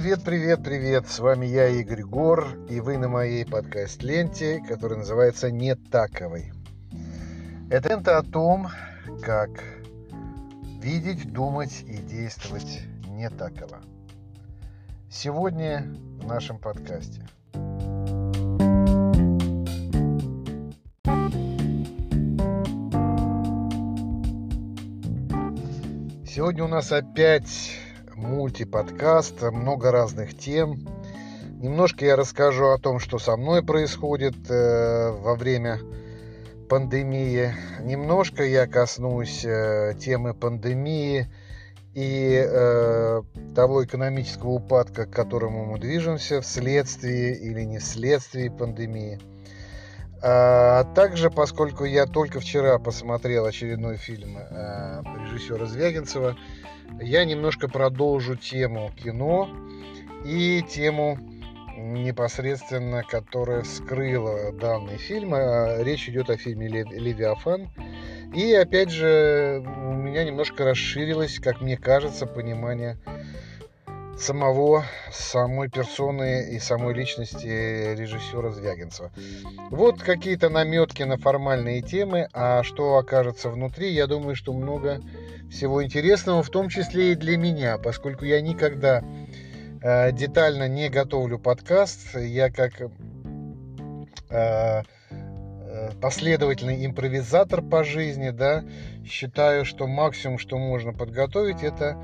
Привет, привет, привет! С вами я, Игорь Гор, и вы на моей подкаст-ленте, которая называется «Не таковой». Это лента о том, как видеть, думать и действовать не таково. Сегодня в нашем подкасте – Сегодня у нас опять мультиподкаст, много разных тем. Немножко я расскажу о том, что со мной происходит э, во время пандемии. Немножко я коснусь э, темы пандемии и э, того экономического упадка, к которому мы движемся вследствие или не вследствие пандемии. А также, поскольку я только вчера посмотрел очередной фильм э, режиссера Звягинцева, я немножко продолжу тему кино и тему непосредственно, которая вскрыла данный фильм. А речь идет о фильме «Левиафан». И опять же, у меня немножко расширилось, как мне кажется, понимание самого, самой персоны и самой личности режиссера Звягинцева. Вот какие-то наметки на формальные темы, а что окажется внутри, я думаю, что много всего интересного, в том числе и для меня, поскольку я никогда э, детально не готовлю подкаст, я как э, э последовательный импровизатор по жизни, да, считаю, что максимум, что можно подготовить, это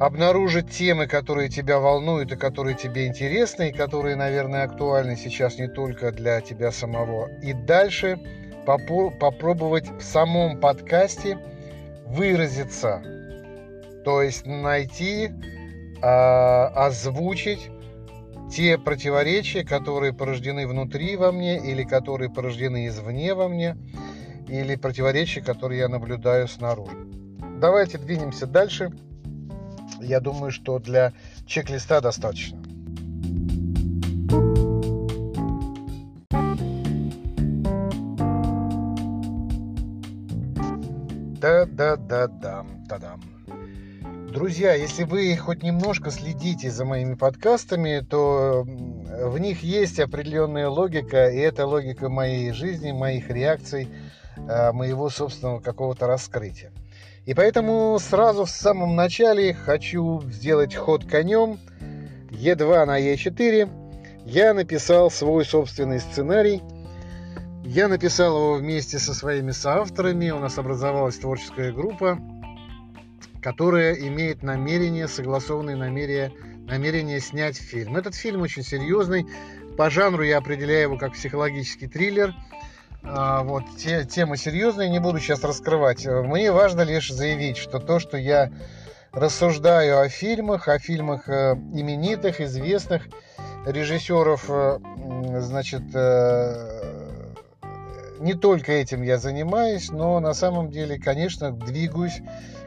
обнаружить темы, которые тебя волнуют и которые тебе интересны, и которые, наверное, актуальны сейчас не только для тебя самого. И дальше попо- попробовать в самом подкасте выразиться, то есть найти, э, озвучить те противоречия, которые порождены внутри во мне или которые порождены извне во мне, или противоречия, которые я наблюдаю снаружи. Давайте двинемся дальше я думаю, что для чек-листа достаточно. Да-да-да-да, та-дам. Друзья, если вы хоть немножко следите за моими подкастами, то в них есть определенная логика, и это логика моей жизни, моих реакций, э, моего собственного какого-то раскрытия. И поэтому сразу в самом начале хочу сделать ход конем Е2 на Е4. Я написал свой собственный сценарий. Я написал его вместе со своими соавторами. У нас образовалась творческая группа, которая имеет намерение, согласованные намерения, намерение снять фильм. Этот фильм очень серьезный. По жанру я определяю его как психологический триллер – вот, те, тема серьезная, не буду сейчас раскрывать. Мне важно лишь заявить, что то, что я рассуждаю о фильмах, о фильмах э, именитых, известных режиссеров, э, значит, э, не только этим я занимаюсь, но на самом деле, конечно, двигаюсь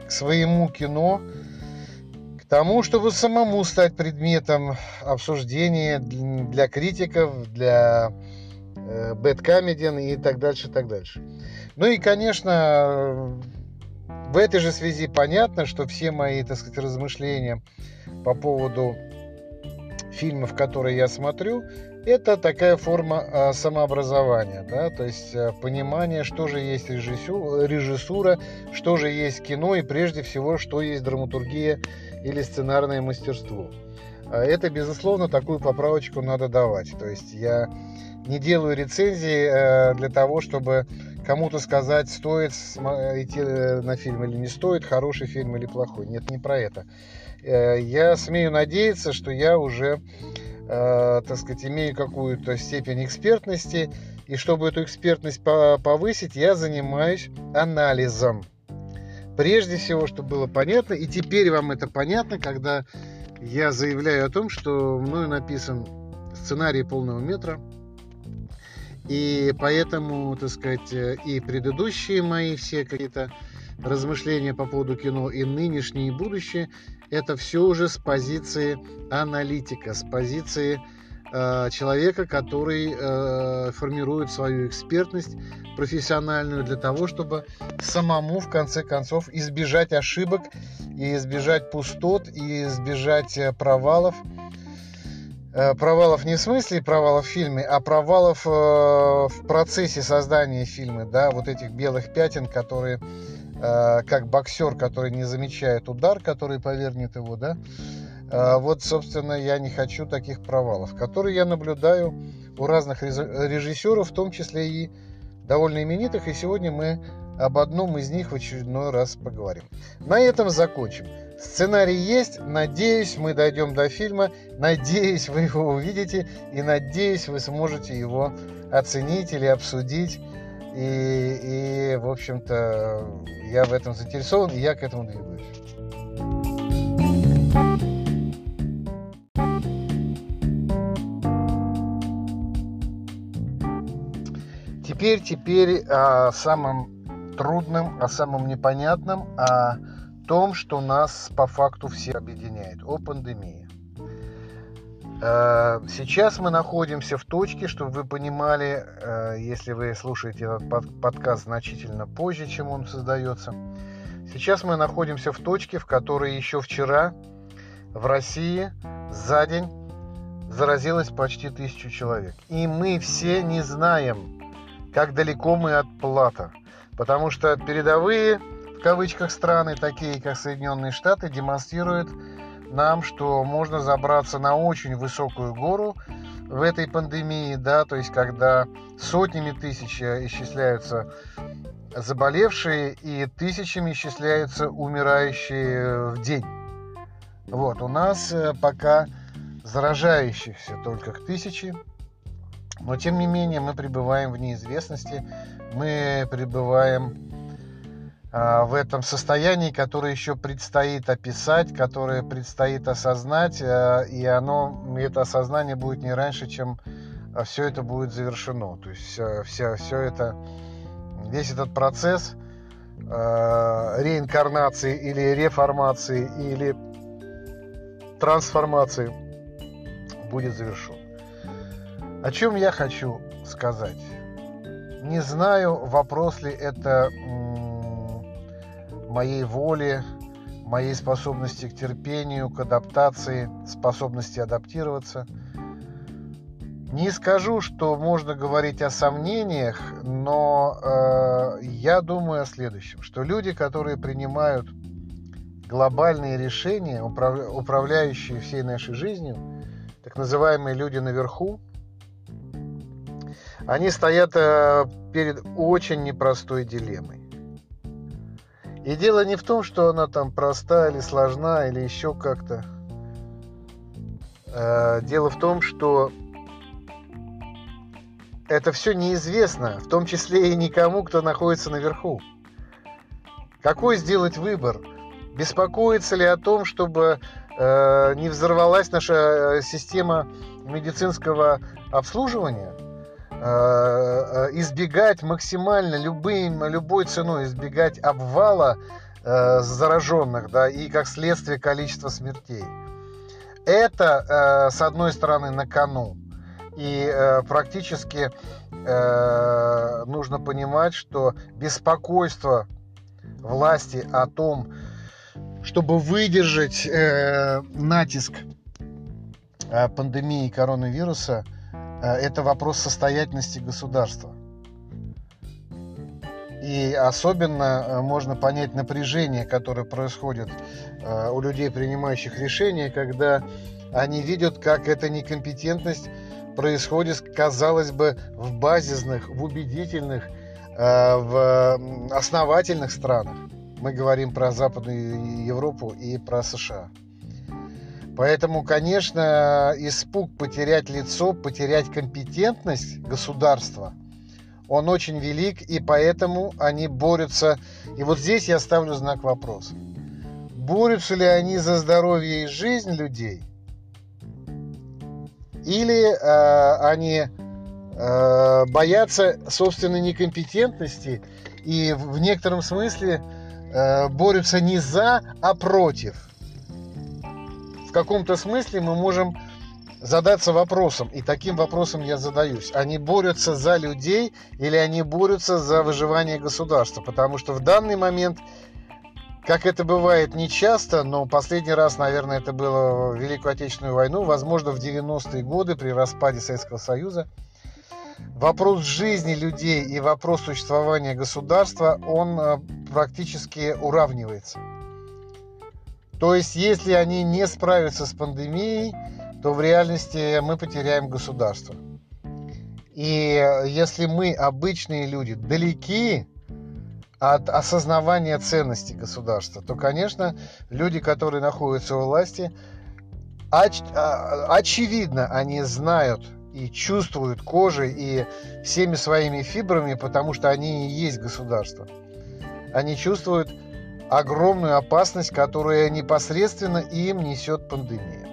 к своему кино, к тому, чтобы самому стать предметом обсуждения для критиков, для Э, Бэткамедиан и так дальше, так дальше. Ну и, конечно, в этой же связи понятно, что все мои, так сказать, размышления по поводу фильмов, которые я смотрю, это такая форма а, самообразования, да, то есть а, понимание, что же есть режиссура, что же есть кино и прежде всего, что есть драматургия или сценарное мастерство. А это, безусловно, такую поправочку надо давать. То есть я не делаю рецензии э, для того, чтобы кому-то сказать, стоит идти э, на фильм или не стоит, хороший фильм или плохой. Нет, не про это. Э, я смею надеяться, что я уже, так сказать, имею какую-то степень экспертности, и чтобы эту экспертность повысить, я занимаюсь анализом. Прежде всего, чтобы было понятно, и теперь вам это понятно, когда я заявляю о том, что мною написан сценарий полного метра – и поэтому, так сказать, э, и предыдущие мои все какие-то размышления по поводу кино, и нынешние, и будущее, это все уже с позиции аналитика, с позиции э, человека, который э, формирует свою экспертность профессиональную для того, чтобы самому, в конце концов, избежать ошибок и избежать пустот, и избежать э, провалов. Э, провалов не в смысле провалов в фильме, а провалов в процессе создания фильма, да, вот этих белых пятен, которые как боксер, который не замечает удар, который повернет его, да, вот, собственно, я не хочу таких провалов, которые я наблюдаю у разных режиссеров, в том числе и довольно именитых, и сегодня мы об одном из них в очередной раз поговорим. На этом закончим. Сценарий есть, надеюсь, мы дойдем до фильма, надеюсь, вы его увидите, и надеюсь, вы сможете его оценить или обсудить. И, и в общем-то, я в этом заинтересован, и я к этому двигаюсь. Теперь, теперь о самом трудном, о самом непонятном, о том, что нас по факту все объединяет, о пандемии. Э, сейчас мы находимся в точке, чтобы вы понимали, э, если вы слушаете этот подкаст значительно позже, чем он создается. Сейчас мы находимся в точке, в которой еще вчера в России за день заразилось почти тысячу человек. И мы все не знаем, как далеко мы от плата. Потому что передовые, кавычках, страны, такие как Соединенные Штаты, демонстрируют нам, что можно забраться на очень высокую гору в этой пандемии, да, то есть когда сотнями тысяч исчисляются заболевшие и тысячами исчисляются умирающие в день. Вот, у нас э, пока заражающихся только к тысяче, но тем не менее мы пребываем в неизвестности, мы пребываем в этом состоянии, которое еще предстоит описать, которое предстоит осознать, а, и оно, это осознание будет не раньше, чем а, все это будет завершено. То есть все, все это, весь этот процесс реинкарнации или реформации или трансформации будет завершен. О чем я хочу сказать? Не знаю, вопрос ли это моей воли, моей способности к терпению, к адаптации, способности адаптироваться. Не скажу, что можно говорить о сомнениях, но э, я думаю о следующем, что люди, которые принимают глобальные решения, управля управляющие всей нашей жизнью, так называемые люди наверху, они стоят э, перед очень непростой дилеммой. И дело не в том, что она там проста или сложна, или еще как-то. Э, дело в том, что это все неизвестно, в том числе и никому, кто находится наверху. Какой сделать выбор? Беспокоиться ли о том, чтобы э, не взорвалась наша э, система медицинского обслуживания? Э, э, избегать максимально любым, любой ценой избегать обвала э, зараженных, да, и как следствие количества смертей. Это, с одной стороны, на кону. И практически нужно понимать, что беспокойство власти о том, чтобы выдержать натиск пандемии коронавируса, это вопрос состоятельности государства. И особенно э, можно понять напряжение, которое происходит э, у людей, принимающих решения, когда они видят, как эта некомпетентность происходит, казалось бы, в базисных, в убедительных, в основательных странах. Мы говорим про Западную Европу и про США. Поэтому, конечно, испуг потерять лицо, потерять компетентность государства, он очень велик, и поэтому они борются. И вот здесь я ставлю знак вопроса. Борются ли они за здоровье и жизнь людей? Или э, они э, боятся собственной некомпетентности и в некотором смысле э, борются не за, а против – каком-то смысле мы можем задаться вопросом, и таким вопросом я задаюсь. Они борются за людей или они борются за выживание государства? Потому что в данный момент как это бывает не часто, но последний раз, наверное, это было в Великую Отечественную войну, возможно, в 90-е годы при распаде Советского Союза. Вопрос жизни людей и вопрос существования государства, он э, практически уравнивается. То есть, если они не справятся с пандемией, то в реальности мы потеряем государство. И если мы, обычные люди, далеки от осознавания ценности государства, то, конечно, люди, которые находятся у власти, оч, а, очевидно, они знают и чувствуют кожей и всеми своими фибрами, потому что они и есть государство. Они чувствуют огромную опасность, которая непосредственно им несет пандемия.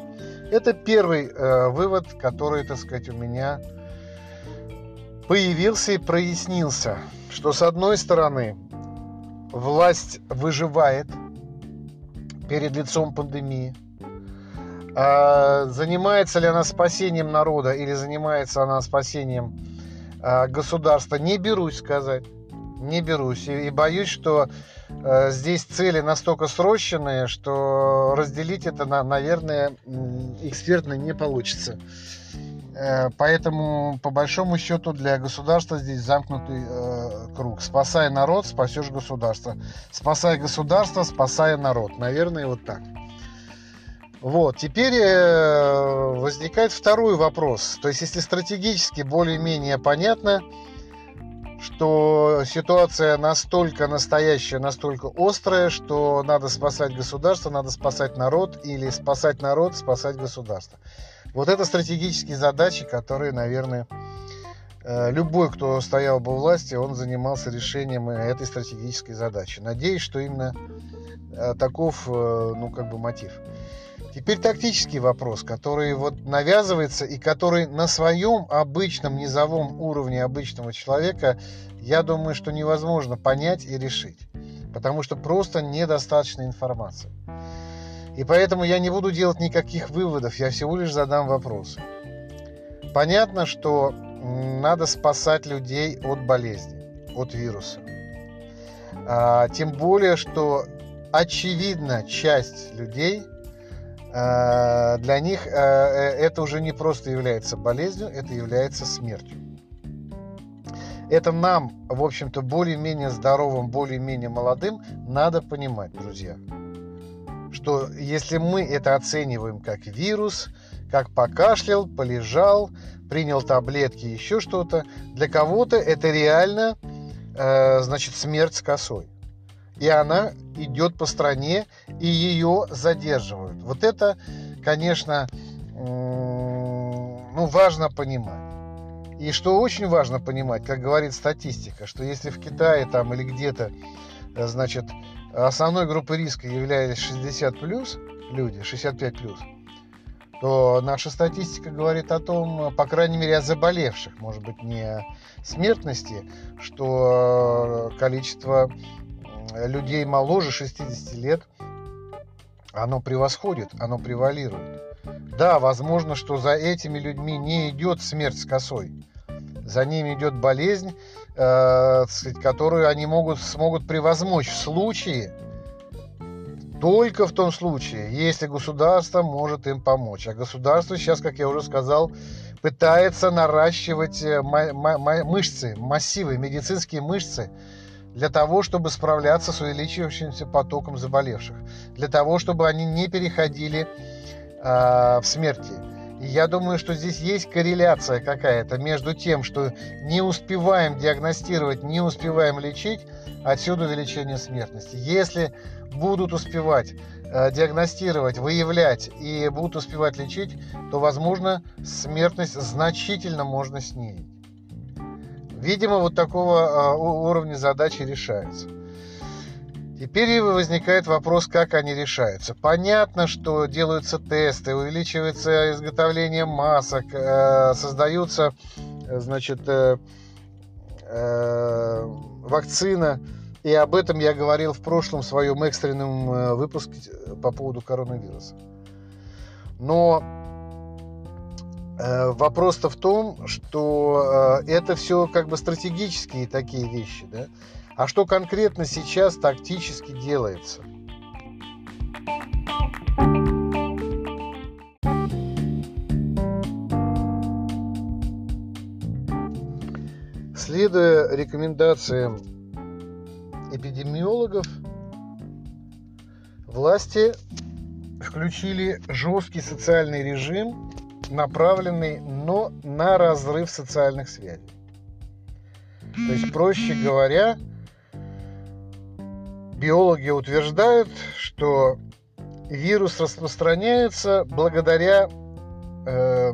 Это первый э, вывод, который, так сказать, у меня появился и прояснился, что с одной стороны власть выживает перед лицом пандемии. А занимается ли она спасением народа или занимается она спасением а, государства, не берусь сказать. Не берусь. И, и боюсь, что здесь цели настолько срощенные, что разделить это, на, наверное, экспертно не получится. Э, поэтому, по большому счету, для государства здесь замкнутый э, круг. Спасая народ, спасешь государство. Спасая государство, спасая народ. Наверное, вот так. Вот, теперь э, возникает второй вопрос. То есть, если стратегически более-менее понятно, что ситуация настолько настоящая, настолько острая, что надо спасать государство, надо спасать народ, или спасать народ, спасать государство. Вот это стратегические задачи, которые, наверное, э, любой, кто стоял бы у власти, он занимался решением этой стратегической задачи. Надеюсь, что именно э, таков, э, ну, как бы мотив. Теперь тактический вопрос, который вот навязывается и который на своем обычном низовом уровне обычного человека, я думаю, что невозможно понять и решить, потому что просто недостаточно информации. И поэтому я не буду делать никаких выводов, я всего лишь задам вопрос. Понятно, что надо спасать людей от болезни, от вируса. А, тем более, что очевидно часть людей, для них а, э, это уже не просто является болезнью, это является смертью. Это нам, в общем-то, более-менее здоровым, более-менее молодым надо понимать, друзья что если мы это оцениваем как вирус, как покашлял, полежал, принял таблетки, еще что-то, для кого-то это реально, э, значит, смерть с косой. И она идет по стране, и ее задерживают. Вот это, конечно, ну, важно понимать. И что очень важно понимать, как говорит статистика, что если в Китае там или где-то, э, значит, основной группой риска являлись 60 плюс люди, 65 плюс, то наша статистика говорит о том, по крайней мере, о заболевших, может быть, не о смертности, что количество людей моложе 60 лет, оно превосходит, оно превалирует. Да, возможно, что за этими людьми не идет смерть с косой. За ними идет болезнь, э, сказать, которую они могут, смогут превозмочь в случае, только в том случае, если государство может им помочь. А государство сейчас, как я уже сказал, пытается наращивать э, мышцы, массивы, медицинские мышцы для того, чтобы справляться с увеличивающимся потоком заболевших, для того, чтобы они не переходили э, в смерти. И я думаю, что здесь есть корреляция какая-то между тем, что не успеваем диагностировать, не успеваем лечить, отсюда увеличение смертности. Если будут успевать э, диагностировать, выявлять и будут успевать лечить, то, возможно, смертность значительно можно снизить. Видимо, вот такого э, уровня задачи решаются. Теперь возникает вопрос, как они решаются. Понятно, что делаются тесты, увеличивается изготовление масок, э, создаются, значит, э, э, вакцина. И об этом я говорил в прошлом своем экстренном выпуске по поводу коронавируса. Но вопрос-то в том, что это все как бы стратегические такие вещи, да? А что конкретно сейчас тактически делается? Следуя рекомендациям эпидемиологов, власти включили жесткий социальный режим, направленный но на разрыв социальных связей. То есть, проще говоря, биологи утверждают, что вирус распространяется благодаря э,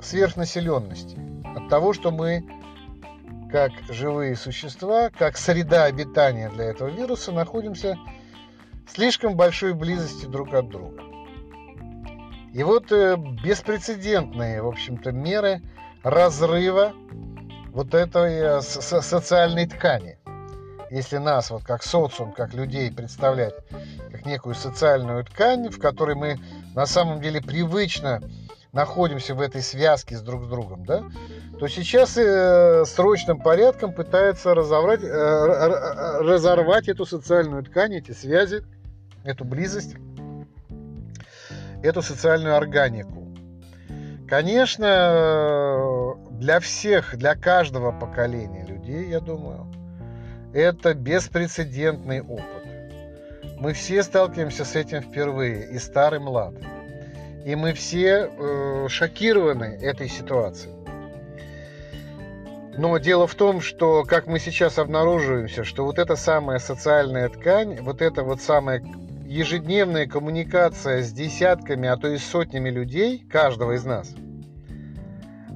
сверхнаселенности. От того, что мы, как живые существа, как среда обитания для этого вируса, находимся слишком большой близости друг от друга. И вот э, беспрецедентные, в общем-то, меры разрыва вот этой э, социальной ткани. Если нас вот как социум, как людей представлять как некую социальную ткань, в которой мы на самом деле привычно находимся в этой связке с друг с другом, да, то сейчас э, срочным порядком пытается разорвать, э, разорвать эту социальную ткань, эти связи, эту близость, эту социальную органику. Конечно, для всех, для каждого поколения людей, я думаю, это беспрецедентный опыт. Мы все сталкиваемся с этим впервые, и старый млад. И мы все э, шокированы этой ситуацией. Но дело в том, что, как мы сейчас обнаруживаемся, что вот эта самая социальная ткань, вот эта вот самая ежедневная коммуникация с десятками, а то и сотнями людей, каждого из нас,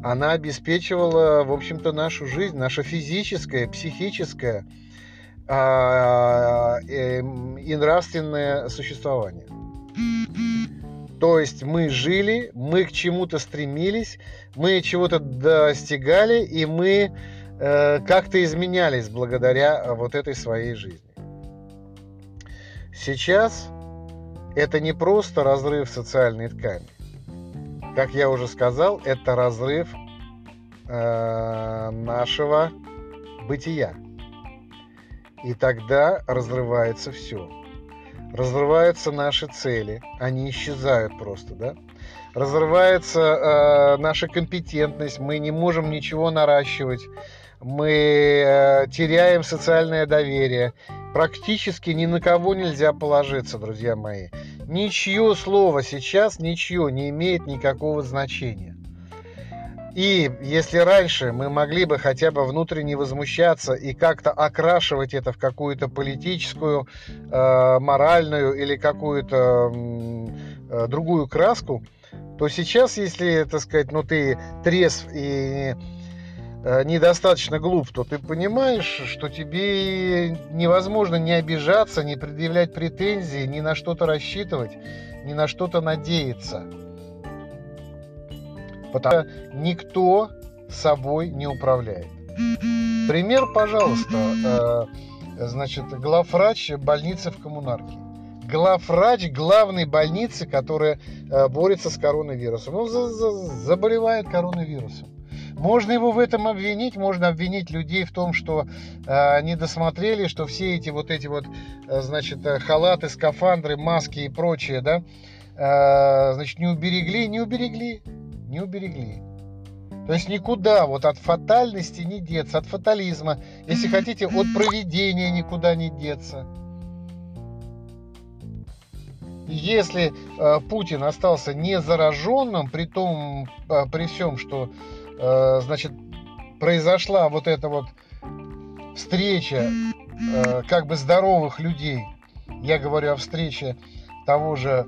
она обеспечивала, в общем-то, нашу жизнь, наше физическое, психическое а, э, и нравственное существование. То есть мы жили, мы к чему-то стремились, мы чего-то достигали, и мы э, как-то изменялись благодаря вот этой своей жизни. Сейчас это не просто разрыв социальной ткани. Как я уже сказал, это разрыв э, нашего бытия. И тогда разрывается все разрываются наши цели, они исчезают просто, да? Разрывается э, наша компетентность, мы не можем ничего наращивать, мы э, теряем социальное доверие. Практически ни на кого нельзя положиться, друзья мои. Ничье слово сейчас, ничье не имеет никакого значения. И если раньше мы могли бы хотя бы внутренне возмущаться и как-то окрашивать это в какую-то политическую, э, моральную или какую-то э, другую краску, то сейчас, если, так сказать, ну ты трезв и недостаточно глуп, то ты понимаешь, что тебе невозможно не обижаться, не предъявлять претензии, ни на что-то рассчитывать, ни на что-то надеяться потому что никто собой не управляет. Пример, пожалуйста, э, значит, главврач больницы в коммунарке. Главврач главной больницы, которая э, борется с коронавирусом. Он за, заболевает коронавирусом. Можно его в этом обвинить, можно обвинить людей в том, что э, они досмотрели, что все эти вот эти вот, э, значит, э, халаты, скафандры, маски и прочее, да, э, значит, не уберегли, не уберегли не уберегли. То есть никуда вот от фатальности не деться, от фатализма, если хотите, от проведения никуда не деться. Если э, Путин остался не зараженным, при том, э, при всем, что, э, значит, произошла вот эта вот встреча э, как бы здоровых людей, я говорю о встрече того же,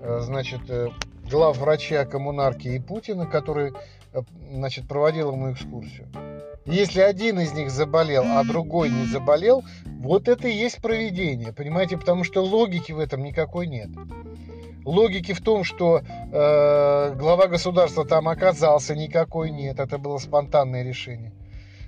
э, значит, э, глав врача коммунарки и Путина, который э, значит, проводил ему экскурсию. Если один из них заболел, а другой не заболел, вот это и есть проведение, понимаете, потому что логики в этом никакой нет. Логики в том, что э, глава государства там оказался, никакой нет. Это было спонтанное решение.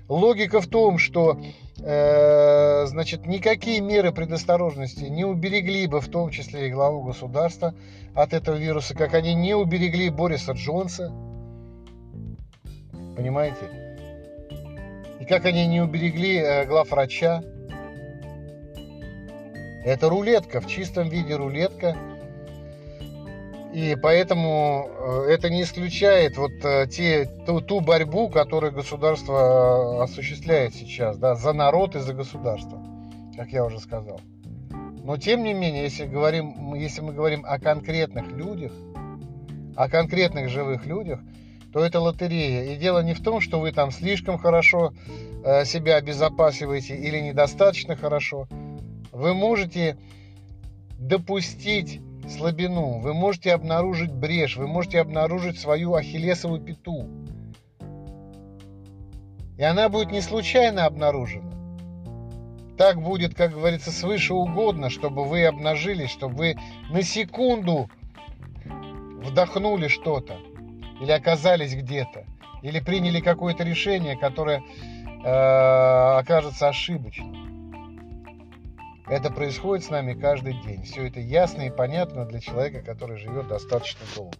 Логика в том, что э, значит, никакие меры предосторожности не уберегли бы в том числе и главу государства от этого вируса, как они не уберегли Бориса Джонса. Понимаете? И как они не уберегли э, главврача. Это рулетка, в чистом виде рулетка. И поэтому э, это не исключает вот э, те, ту, ту борьбу, которую государство э, осуществляет сейчас, да, за народ и за государство, как я уже сказал. Но тем не менее, если, говорим, если мы говорим о конкретных людях, о конкретных живых людях, то это лотерея. И дело не в том, что вы там слишком хорошо себя обезопасиваете или недостаточно хорошо. Вы можете допустить слабину, вы можете обнаружить брешь, вы можете обнаружить свою ахиллесовую пяту. И она будет не случайно обнаружена. Так будет, как говорится, свыше угодно, чтобы вы обнажились, чтобы вы на секунду вдохнули что-то или оказались где-то, или приняли какое-то решение, которое э, окажется ошибочным. Это происходит с нами каждый день. Все это ясно и понятно для человека, который живет достаточно долго.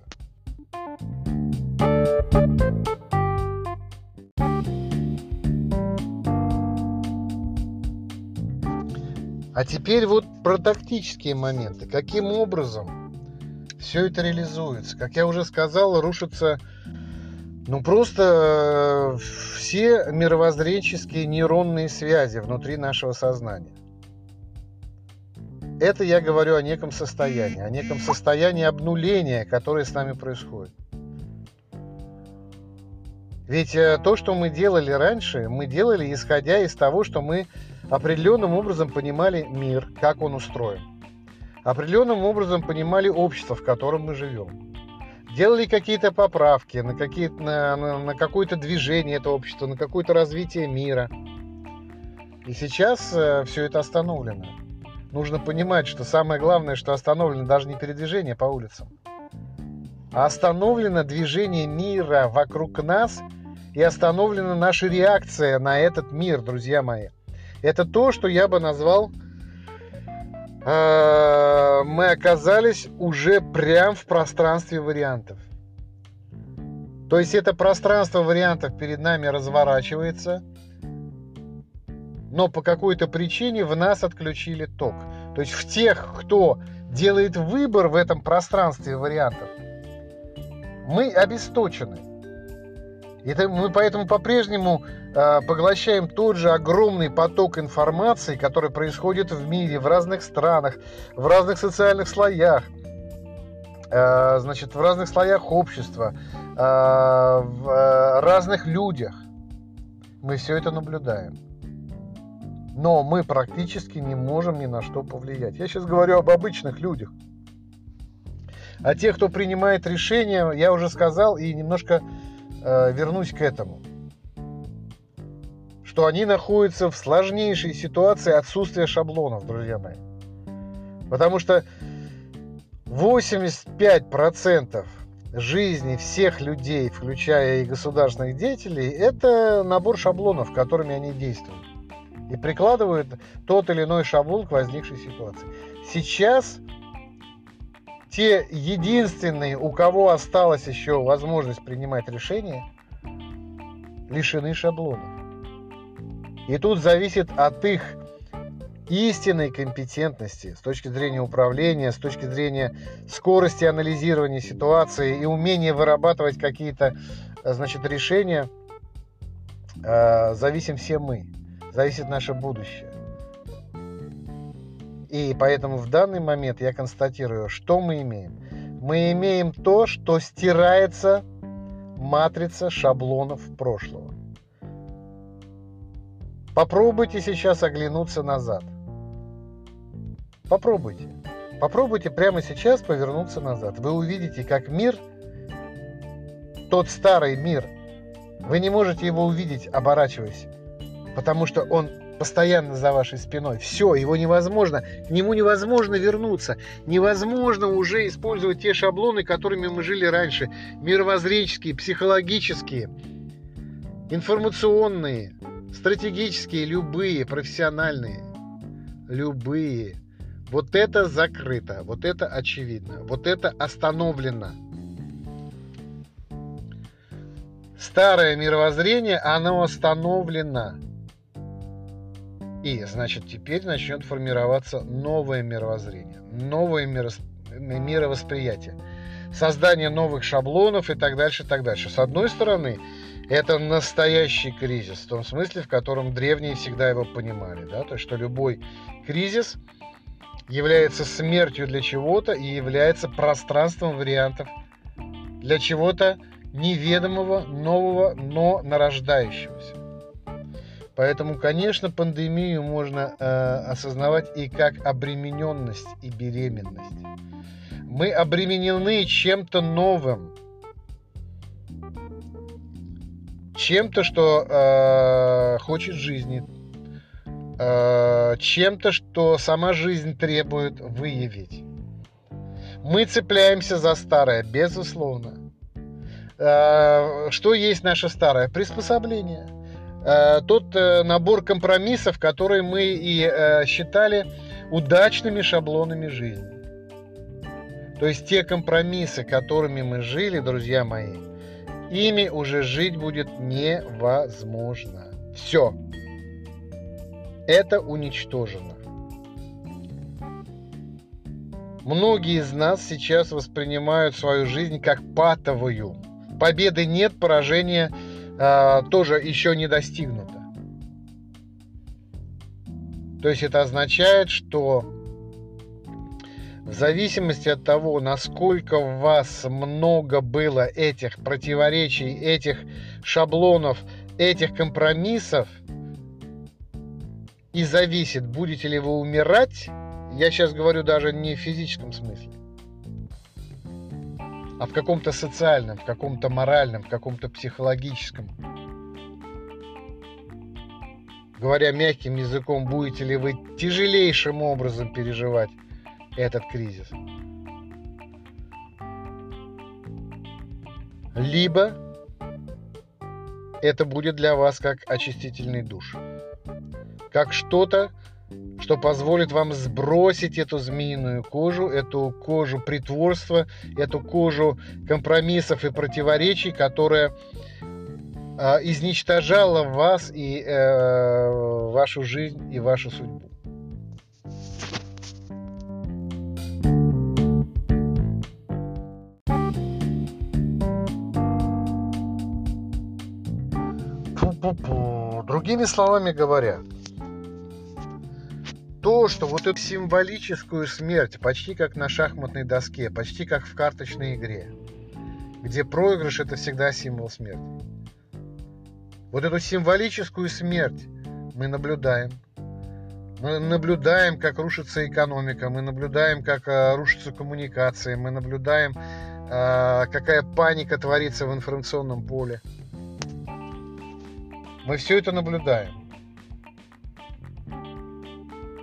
А теперь вот про тактические моменты. Каким образом все это реализуется. Как я уже сказал, рушатся ну просто э, все мировоззренческие нейронные связи внутри нашего сознания. Это я говорю о неком состоянии, о неком состоянии обнуления, которое с нами происходит. Ведь э, то, что мы делали раньше, мы делали исходя из того, что мы определенным образом понимали мир, как он устроен определенным образом понимали общество, в котором мы живем. Делали какие-то поправки на, какие на, на, на какое-то движение этого общества, на какое-то развитие мира. И сейчас э, все это остановлено. Нужно понимать, что самое главное, что остановлено даже не передвижение по улицам, а остановлено движение мира вокруг нас и остановлена наша реакция на этот мир, друзья мои. Это то, что я бы назвал Э, мы оказались уже прям в пространстве вариантов. То есть это пространство вариантов перед нами разворачивается, но по какой-то причине в нас отключили ток. То есть в тех, кто делает выбор в этом пространстве вариантов, мы обесточены. И мы поэтому по-прежнему э, поглощаем тот же огромный поток информации, который происходит в мире, в разных странах, в разных социальных слоях, э, значит, в разных слоях общества, э, в разных людях. Мы все это наблюдаем. Но мы практически не можем ни на что повлиять. Я сейчас говорю об обычных людях. А те, кто принимает решения, я уже сказал и немножко э, вернусь к этому. Что они находятся в сложнейшей ситуации отсутствия шаблонов, друзья мои. Потому что 85% жизни всех людей, включая и государственных деятелей, это набор шаблонов, которыми они действуют. И прикладывают тот или иной шаблон к возникшей ситуации. Сейчас те единственные, у кого осталась еще возможность принимать решения, лишены шаблонов. И тут зависит от их истинной компетентности с точки зрения управления, с точки зрения скорости анализирования ситуации и умения вырабатывать какие-то значит, решения, э, зависим все мы, зависит наше будущее. И поэтому в данный момент я констатирую, что мы имеем. Мы имеем то, что стирается матрица шаблонов прошлого. Попробуйте сейчас оглянуться назад. Попробуйте. Попробуйте прямо сейчас повернуться назад. Вы увидите, как мир, тот старый мир, вы не можете его увидеть, оборачиваясь, потому что он постоянно за вашей спиной. Все, его невозможно, к нему невозможно вернуться. Невозможно уже использовать те шаблоны, которыми мы жили раньше. Мировоззренческие, психологические, информационные, стратегические, любые, профессиональные. Любые. Вот это закрыто, вот это очевидно, вот это остановлено. Старое мировоззрение, оно остановлено. И, значит, теперь начнет формироваться новое мировоззрение, новое мировосприятие, создание новых шаблонов и так дальше, и так дальше. С одной стороны, это настоящий кризис, в том смысле, в котором древние всегда его понимали, да, то есть, что любой кризис является смертью для чего-то и является пространством вариантов для чего-то неведомого, нового, но нарождающегося. Поэтому, конечно, пандемию можно э, осознавать и как обремененность и беременность. Мы обременены чем-то новым, чем-то, что э, хочет жизни, э, чем-то, что сама жизнь требует выявить. Мы цепляемся за старое, безусловно. Э, что есть наше старое? Приспособление. Э, тот э, набор компромиссов, которые мы и считали удачными шаблонами жизни. То есть те компромиссы, которыми мы жили, друзья мои, ими уже жить будет невозможно. Все. Это уничтожено. Многие из нас сейчас воспринимают свою жизнь как патовую – победы нет, поражение э, тоже еще не достигнуто. То есть это означает, что в зависимости от того, насколько у вас много было этих противоречий, этих шаблонов, этих компромиссов, и зависит, будете ли вы умирать, я сейчас говорю даже не в физическом смысле, а в каком-то социальном, в каком-то моральном, в каком-то психологическом. Говоря мягким языком, будете ли вы тяжелейшим образом переживать этот кризис. Либо это будет для вас как очистительный душ. Как что-то, что позволит вам сбросить эту змеиную кожу, эту кожу притворства, эту кожу компромиссов и противоречий, которая э, изничтожала вас и э, вашу жизнь и вашу судьбу. Другими словами говоря, то, что вот эту символическую смерть, почти как на шахматной доске, почти как в карточной игре, где проигрыш это всегда символ смерти. Вот эту символическую смерть мы наблюдаем. Мы наблюдаем, как рушится экономика, мы наблюдаем, как э, рушатся коммуникации, мы наблюдаем, э, какая паника творится в информационном поле. Мы все это наблюдаем.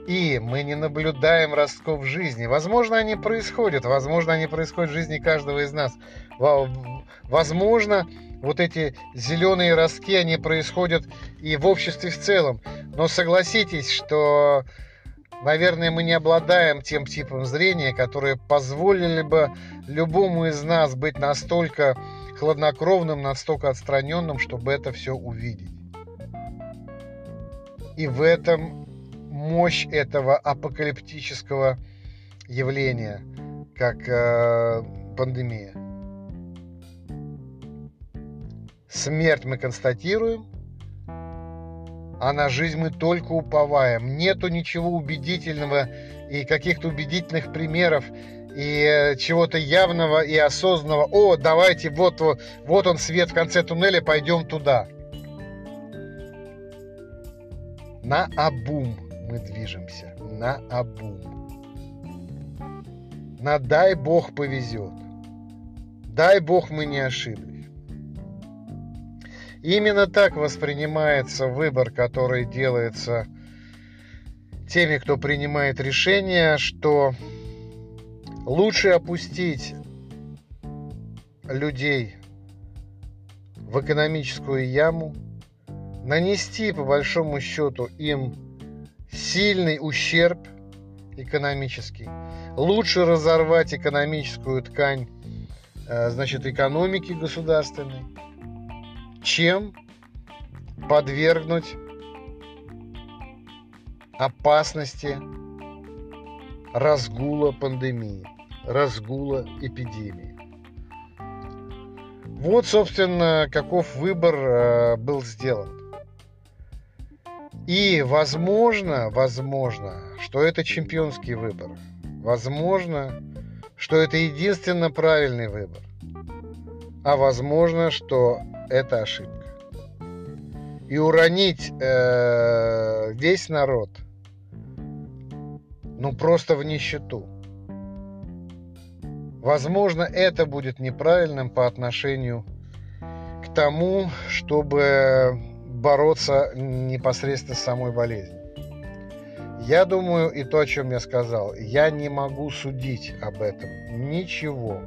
И мы не наблюдаем ростков жизни. Возможно, они происходят. Возможно, они происходят в жизни каждого из нас. Возможно, вот эти зеленые ростки, они происходят и в обществе в целом. Но согласитесь, что, наверное, мы не обладаем тем типом зрения, которое позволили бы любому из нас быть настолько хладнокровным, настолько отстраненным, чтобы это все увидеть. И в этом мощь этого апокалиптического явления, как э, пандемия. Смерть мы констатируем, а на жизнь мы только уповаем. Нету ничего убедительного и каких-то убедительных примеров и э, чего-то явного и осознанного. О, давайте, вот, вот, вот он свет в конце туннеля, пойдем туда. На обум мы движемся на обум. На дай Бог повезет. Дай Бог мы не ошиблись. Именно так воспринимается выбор, который делается теми, кто принимает решение, что лучше опустить людей в экономическую яму, нанести по большому счету им сильный ущерб экономический. Лучше разорвать экономическую ткань, э, значит, экономики государственной, чем подвергнуть опасности разгула пандемии, разгула эпидемии. Вот, собственно, каков выбор э, был сделан. И возможно, возможно, что это чемпионский выбор. Возможно, что это единственно правильный выбор. А возможно, что это ошибка. И уронить э, весь народ, ну просто в нищету. Возможно, это будет неправильным по отношению к тому, чтобы бороться непосредственно с самой болезнью. Я думаю, и то, о чем я сказал, я не могу судить об этом ничего.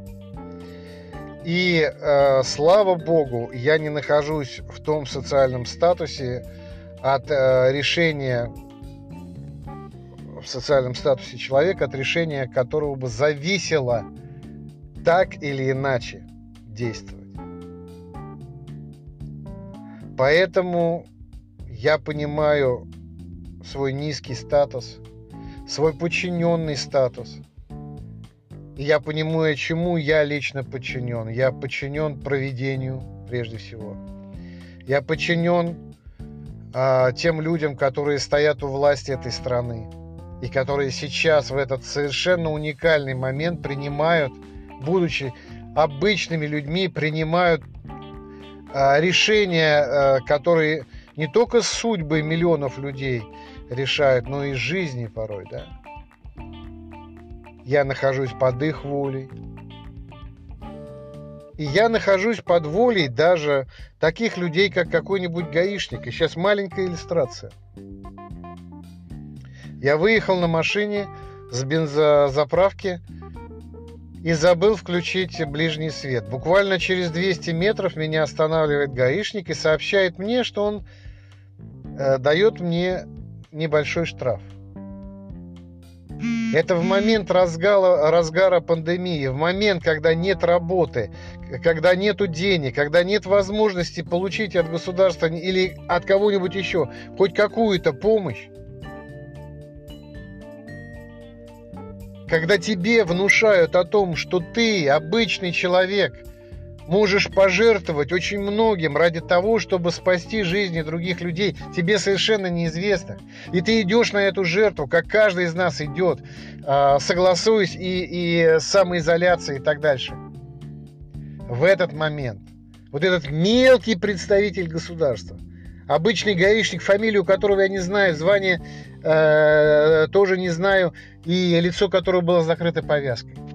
И э, слава богу, я не нахожусь в том социальном статусе от э, решения в социальном статусе человека, от решения которого бы зависело так или иначе действовать. Поэтому я понимаю свой низкий статус, свой подчиненный статус. И я понимаю, чему я лично подчинен. Я подчинен проведению, прежде всего. Я подчинен а, тем людям, которые стоят у власти этой страны и которые сейчас в этот совершенно уникальный момент принимают, будучи обычными людьми, принимают решения, а, которые не только судьбы миллионов людей решают, но и жизни порой, да. Я нахожусь под их волей. И я нахожусь под волей даже таких людей, как какой-нибудь гаишник. И сейчас маленькая иллюстрация. Я выехал на машине с бензозаправки и забыл включить ближний свет. Буквально через 200 метров меня останавливает гаишник и сообщает мне, что он э, дает мне небольшой штраф. Это в момент разгара, разгара пандемии, в момент, когда нет работы, когда нет денег, когда нет возможности получить от государства или от кого-нибудь еще хоть какую-то помощь. Когда тебе внушают о том, что ты обычный человек – можешь пожертвовать очень многим ради того, чтобы спасти жизни других людей, тебе совершенно неизвестно. И ты идешь на эту жертву, как каждый из нас идет, а, согласуясь и, и самоизоляцией и так дальше. В этот момент вот этот мелкий представитель государства, обычный гаишник, фамилию которого я не знаю, звание э, тоже не знаю, и лицо которого было закрыто повязкой –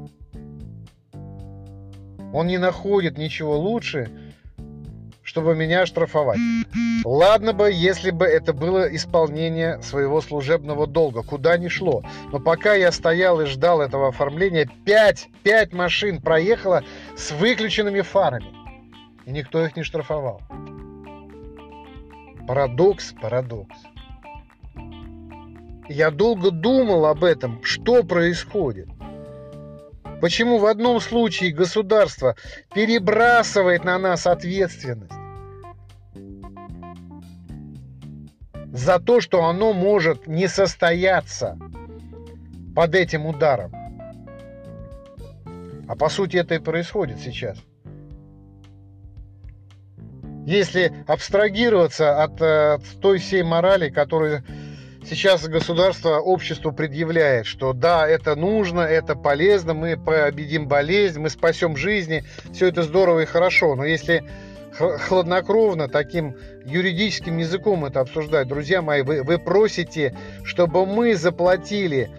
он не находит ничего лучше, чтобы меня штрафовать. Ладно бы, если бы это было исполнение своего служебного долга, куда ни шло. Но пока я стоял и ждал этого оформления, пять, пять машин проехало с выключенными фарами. И никто их не штрафовал. Парадокс, парадокс. Я долго думал об этом, что происходит. Почему в одном случае государство перебрасывает на нас ответственность за то, что оно может не состояться под этим ударом? А по сути это и происходит сейчас. Если абстрагироваться от, э, от той всей морали, которую сейчас государство обществу предъявляет, что да, это нужно, это полезно, мы победим болезнь, мы спасем жизни, все это здорово и хорошо, но если хладнокровно, таким юридическим языком это обсуждать, друзья мои, вы, вы просите, чтобы мы заплатили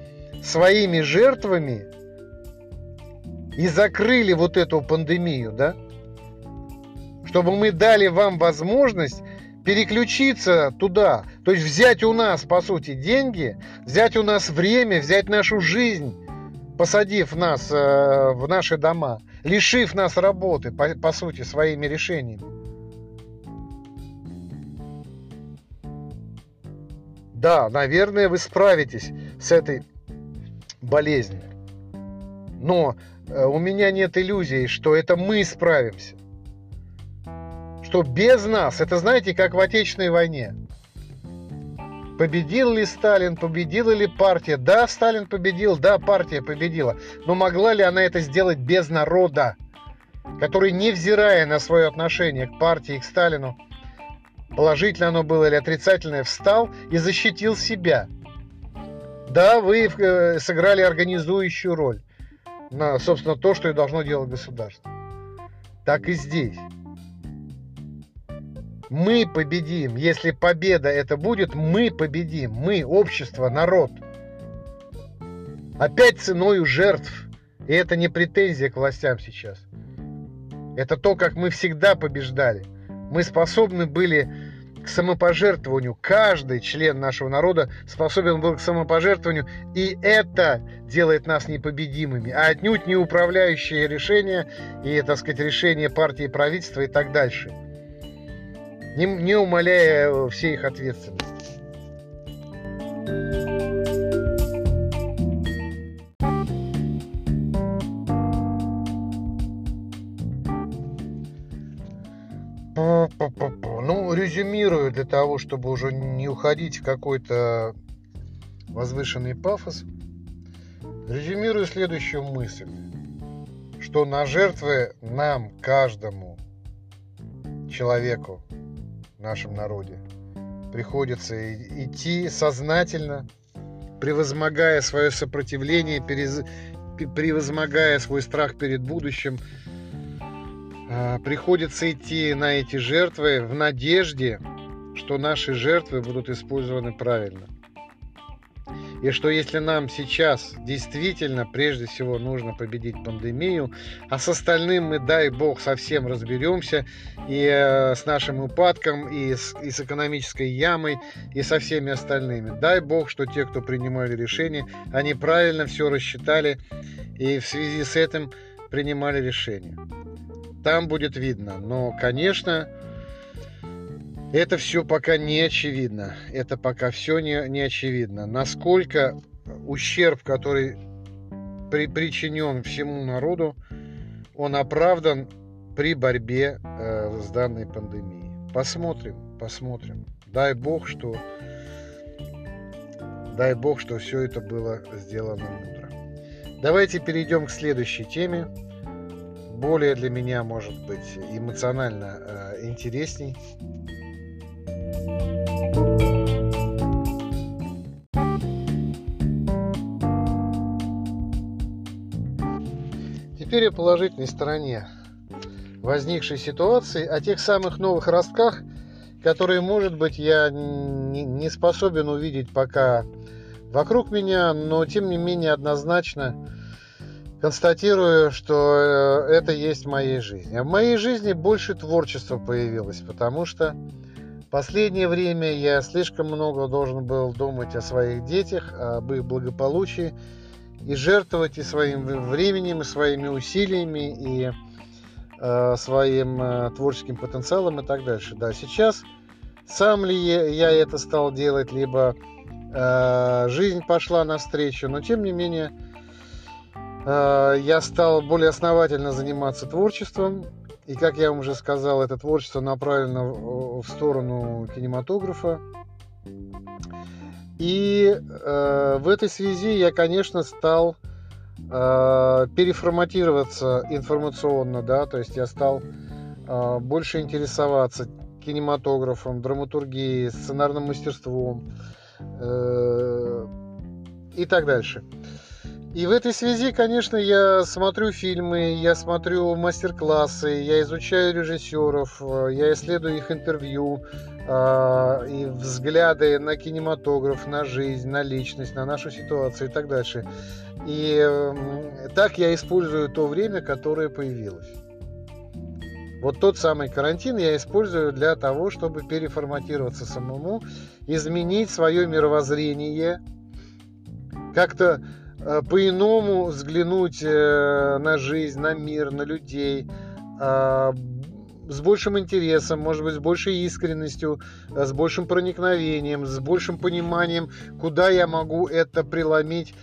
своими жертвами и закрыли вот эту пандемию, да? Чтобы мы дали вам возможность переключиться туда, то есть взять у нас, по сути, деньги, взять у нас время, взять нашу жизнь, посадив нас э, в наши дома, лишив нас работы, по, по сути, своими решениями. Да, наверное, вы справитесь с этой болезнью. Но э, у меня нет иллюзий, что это мы справимся что без нас, это знаете, как в Отечественной войне. Победил ли Сталин, победила ли партия? Да, Сталин победил, да, партия победила. Но могла ли она это сделать без народа, который, невзирая на свое отношение к партии и к Сталину, положительно оно было или отрицательное, встал и защитил себя? Да, вы э, сыграли организующую роль на, собственно, то, что и должно делать государство. Так и здесь. Мы победим. Если победа это будет, мы победим. Мы, общество, народ. Опять ценою жертв. И это не претензия к властям сейчас. Это то, как мы всегда побеждали. Мы способны были к самопожертвованию. Каждый член нашего народа способен был к самопожертвованию. И это делает нас непобедимыми. А отнюдь не управляющие решения и, так сказать, решения партии правительства и так дальше не, не умаляя всей их ответственности. Ну, резюмирую для того, чтобы уже не уходить в какой-то возвышенный пафос. Резюмирую следующую мысль, что на жертвы нам, каждому человеку, в нашем народе. Приходится идти сознательно, превозмогая свое сопротивление, превозмогая свой страх перед будущим. А, приходится идти на эти жертвы в надежде, что наши жертвы будут использованы правильно. И что если нам сейчас действительно прежде всего нужно победить пандемию, а с остальным мы, дай бог, совсем разберемся и э, с нашим упадком, и с, и с экономической ямой, и со всеми остальными. Дай бог, что те, кто принимали решения, они правильно все рассчитали и в связи с этим принимали решения. Там будет видно. Но, конечно, это все пока не очевидно. Это пока все не, не очевидно. Насколько ущерб, который при, причинен всему народу, он оправдан при борьбе э, с данной пандемией. Посмотрим, посмотрим. Дай бог, что дай бог, что все это было сделано мудро. Давайте перейдем к следующей теме. Более для меня, может быть, эмоционально э, интересней. Теперь о положительной стороне возникшей ситуации, о тех самых новых ростках, которые, может быть, я не способен увидеть пока вокруг меня, но тем не менее однозначно констатирую, что э, это есть в моей жизни. В моей жизни больше творчества появилось, потому что последнее время я слишком много должен был думать о своих детях, об их благополучии и жертвовать и своим временем, и своими усилиями, и э, своим э, творческим потенциалом и так дальше. Да, сейчас сам ли я это стал делать, либо э, жизнь пошла навстречу, но тем не менее э, я стал более основательно заниматься творчеством, и, как я вам уже сказал, это творчество направлено в сторону кинематографа. И э, в этой связи я, конечно, стал э, переформатироваться информационно, да, то есть я стал э, больше интересоваться кинематографом, драматургией, сценарным мастерством э, и так дальше. И в этой связи, конечно, я смотрю фильмы, я смотрю мастер-классы, я изучаю режиссеров, э, я исследую их интервью э, и взгляды на кинематограф, на жизнь, на личность, на нашу ситуацию и так дальше. И э, так я использую то время, которое появилось. Вот тот самый карантин я использую для того, чтобы переформатироваться самому, изменить свое мировоззрение, как-то по-иному взглянуть э, на жизнь, на мир, на людей, э, с большим интересом, может быть, с большей искренностью, с большим проникновением, с большим пониманием, куда я могу это преломить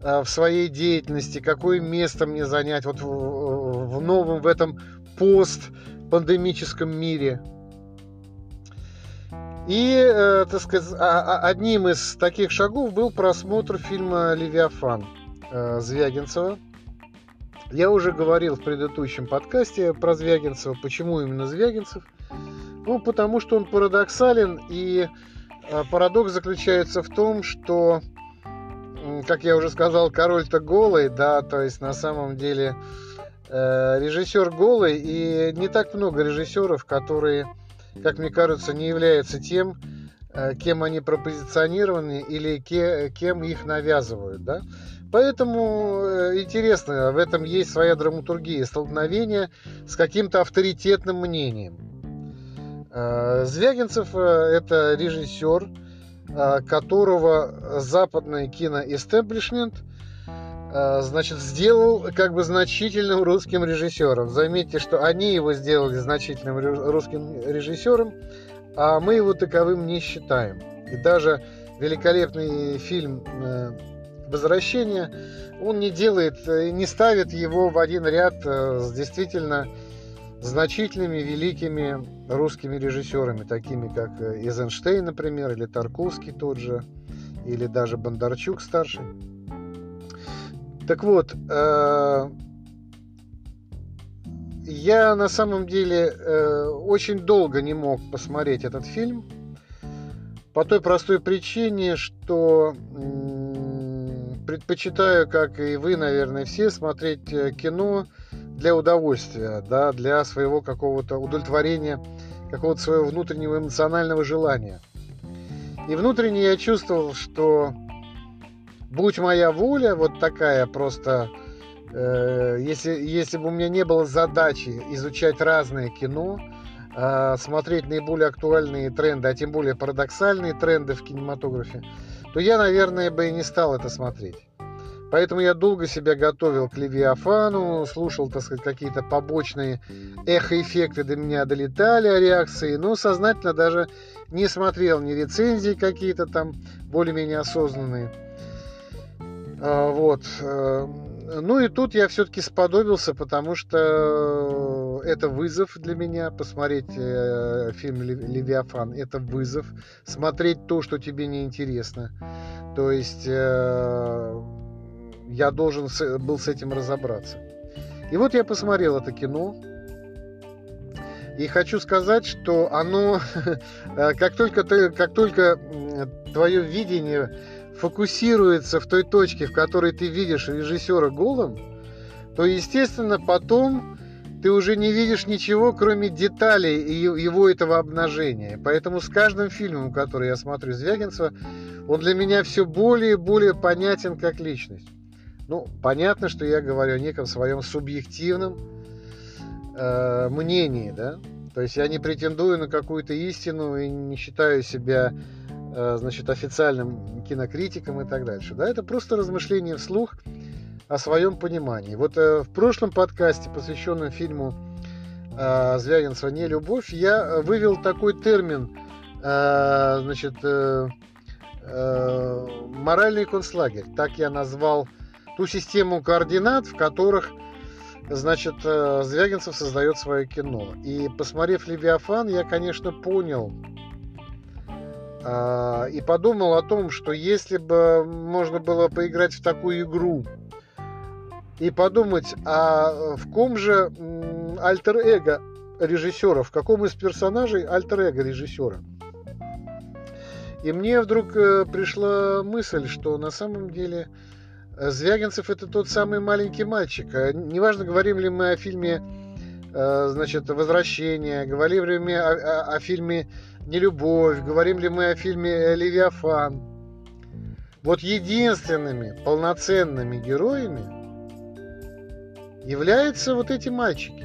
в своей деятельности, какое место мне занять вот в, новом, в этом постпандемическом мире. И, э, так сказать, а, а, одним из таких шагов был просмотр фильма «Левиафан» э, Звягинцева. Я уже говорил в предыдущем подкасте про Звягинцева. Почему именно Звягинцев? Ну, потому что он парадоксален, и э, парадокс заключается в том, что, как я уже сказал, король-то голый, да, то есть на самом деле э, режиссер голый, и не так много режиссеров, которые как мне кажется, не являются тем, э, кем они пропозиционированы или кем их навязывают. Да? Поэтому э, интересно, в этом есть своя драматургия, столкновение с каким-то авторитетным мнением. Э, Звягинцев – это режиссер, которого западный киноэстеблишмент – значит, сделал как бы значительным русским режиссером. Заметьте, что они его сделали значительным русским режиссером, а мы его таковым не считаем. И даже великолепный фильм э, «Возвращение», он не делает, э, не ставит его в один ряд с действительно значительными, великими русскими режиссерами, такими как Эйзенштейн, например, или Тарковский тот же, или даже Бондарчук старший. Так вот, э, я на самом деле э, очень долго не мог посмотреть этот фильм по той простой причине, что предпочитаю, как и вы, наверное, все, смотреть э, кино для удовольствия, да, для своего какого-то удовлетворения, какого-то своего внутреннего эмоционального желания. И внутренне я чувствовал, что будь моя воля вот такая просто, э, если, если бы у меня не было задачи изучать разное кино, э, смотреть наиболее актуальные тренды, а тем более парадоксальные тренды в кинематографе, то я, наверное, бы и не стал это смотреть. Поэтому я долго себя готовил к Левиафану, слушал, так сказать, какие-то побочные эхоэффекты до меня долетали реакции, но сознательно даже не смотрел ни рецензии какие-то там более-менее осознанные. А, вот. Э, ну и тут я все-таки сподобился, потому что это вызов для меня посмотреть э, фильм «Левиафан». Это вызов смотреть то, что тебе не интересно. То есть э, я должен был с этим разобраться. И вот я посмотрел это кино. И хочу сказать, что оно, как только, ты, как только твое видение фокусируется в той точке, в которой ты видишь режиссера голым, то, естественно, потом ты уже не видишь ничего, кроме деталей его этого обнажения. Поэтому с каждым фильмом, который я смотрю Звягинцева, он для меня все более и более понятен как личность. Ну, понятно, что я говорю о неком своем субъективном э, мнении, да. То есть я не претендую на какую-то истину и не считаю себя значит, официальным кинокритикам и так дальше. Да, это просто размышление вслух о своем понимании. Вот э, в прошлом подкасте, посвященном фильму э, Звягинцева «Не любовь», я вывел такой термин, э, значит, э, э, моральный концлагерь. Так я назвал ту систему координат, в которых значит, э, Звягинцев создает свое кино. И посмотрев «Левиафан», я, конечно, понял, и подумал о том, что если бы можно было поиграть в такую игру и подумать, а в ком же альтер-эго режиссера, в каком из персонажей альтер-эго режиссера. И мне вдруг э, пришла мысль, что на самом деле э, Звягинцев это тот самый маленький мальчик. А неважно, говорим ли мы о фильме э, значит, «Возвращение», говорим ли мы о, о, о фильме нелюбовь, говорим ли мы о фильме «Левиафан». Вот единственными полноценными героями являются вот эти мальчики.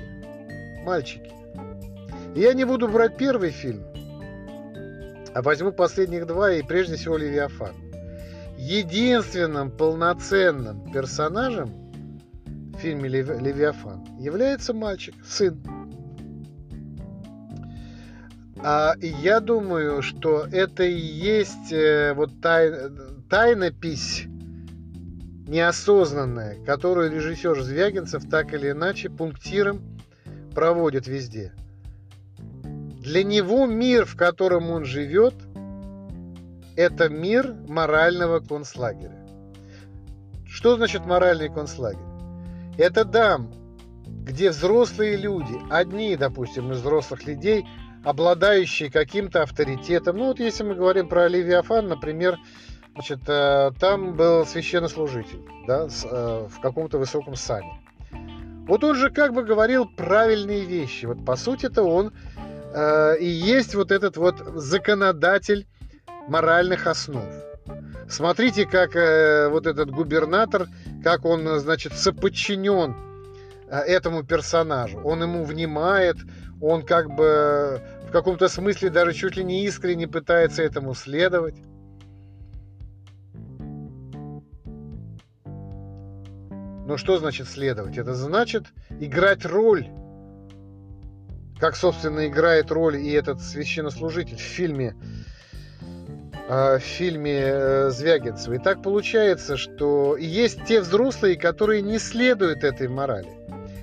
Мальчики. И я не буду брать первый фильм, а возьму последних два и прежде всего «Левиафан». Единственным полноценным персонажем в фильме «Левиафан» является мальчик, сын. А, я думаю, что это и есть э, вот тай, тайнопись неосознанная, которую режиссер Звягинцев так или иначе пунктиром проводит везде. Для него мир, в котором он живет, это мир морального концлагеря. Что значит моральный концлагерь? Это дам, где взрослые люди, одни, допустим, из взрослых людей, обладающие каким-то авторитетом. Ну вот если мы говорим про Левиафан, например, значит, э, там был священнослужитель да, э, в каком-то высоком сане. Вот он же как бы говорил правильные вещи. Вот по сути это он э, и есть вот этот вот законодатель моральных основ. Смотрите, как э, вот этот губернатор, как он, значит, соподчинен э, этому персонажу. Он ему внимает, он как бы в каком-то смысле даже чуть ли не искренне пытается этому следовать. Но что значит следовать? Это значит играть роль, как, собственно, играет роль и этот священнослужитель в фильме Э, в фильме э, Звягинцева. И так получается, что есть те взрослые, которые не следуют этой морали.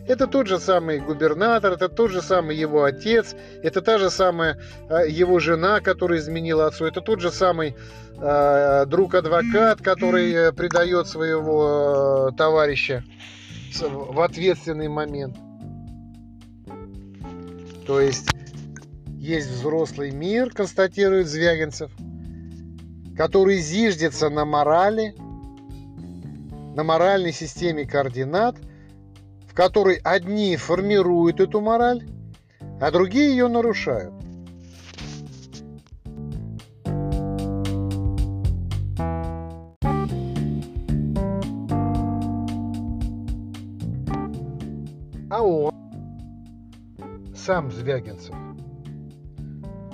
Это тот же самый губернатор, это тот же самый его отец, это та же самая э, его жена, которая изменила отцу, это тот же самый э, друг-адвокат, который предает своего э, товарища в ответственный момент. То есть есть взрослый мир, констатирует Звягинцев – который зиждется на морали, на моральной системе координат, которой одни формируют эту мораль, а другие ее нарушают. А он, сам Звягинцев,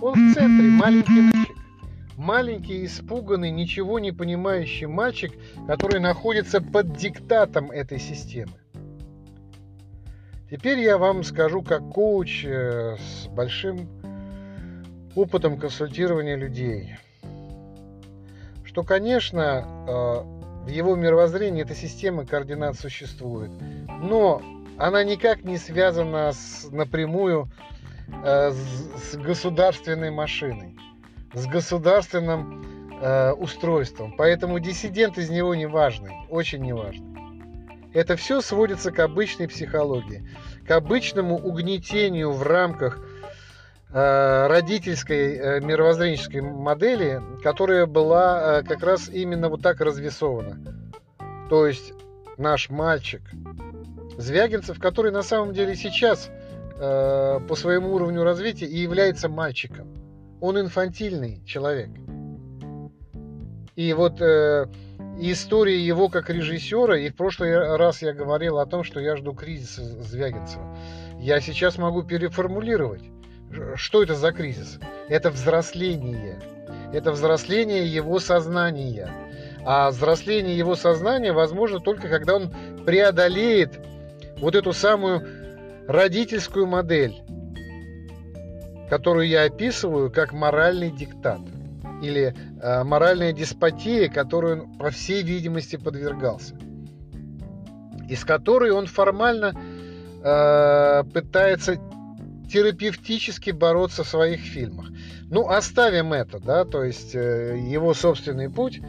он в центре маленький мальчик маленький, испуганный, ничего не понимающий мальчик, который находится под диктатом этой системы. Теперь я вам скажу как коуч э, с большим опытом консультирования людей, что, конечно, э, в его мировоззрении эта система координат существует, но она никак не связана с, напрямую э, с государственной машиной с государственным устройством. Поэтому диссидент из него не важный, очень не важный. Это все сводится к обычной психологии, к обычному угнетению в рамках э, родительской э, мировоззренческой модели, которая была э, как раз именно вот так развесована. То есть наш мальчик Звягинцев, который на самом деле сейчас э, по своему уровню развития и является мальчиком он инфантильный человек. И вот э, история его как режиссера, и в прошлый раз я говорил о том, что я жду кризиса Звягинцева. Я сейчас могу переформулировать. Что это за кризис? Это взросление. Это взросление его сознания. А взросление его сознания возможно только когда он преодолеет вот эту самую родительскую модель которую я описываю как моральный диктат или э, моральная деспотия, которую он, по всей видимости, подвергался, из которой он формально э, пытается терапевтически бороться в своих фильмах. Ну, оставим это, да, то есть э, его собственный путь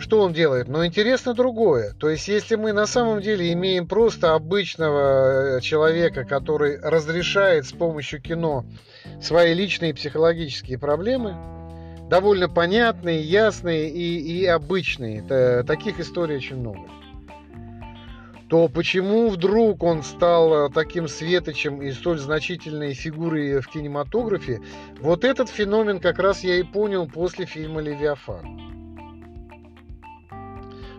что он делает? Но интересно другое. То есть, если мы на самом деле имеем просто обычного э, человека, который разрешает с помощью кино свои личные психологические проблемы, довольно понятные, ясные и, и обычные, это, таких историй очень много, то почему вдруг он стал э, таким светочем и столь значительной фигурой в кинематографе, вот этот феномен как раз я и понял после фильма «Левиафан».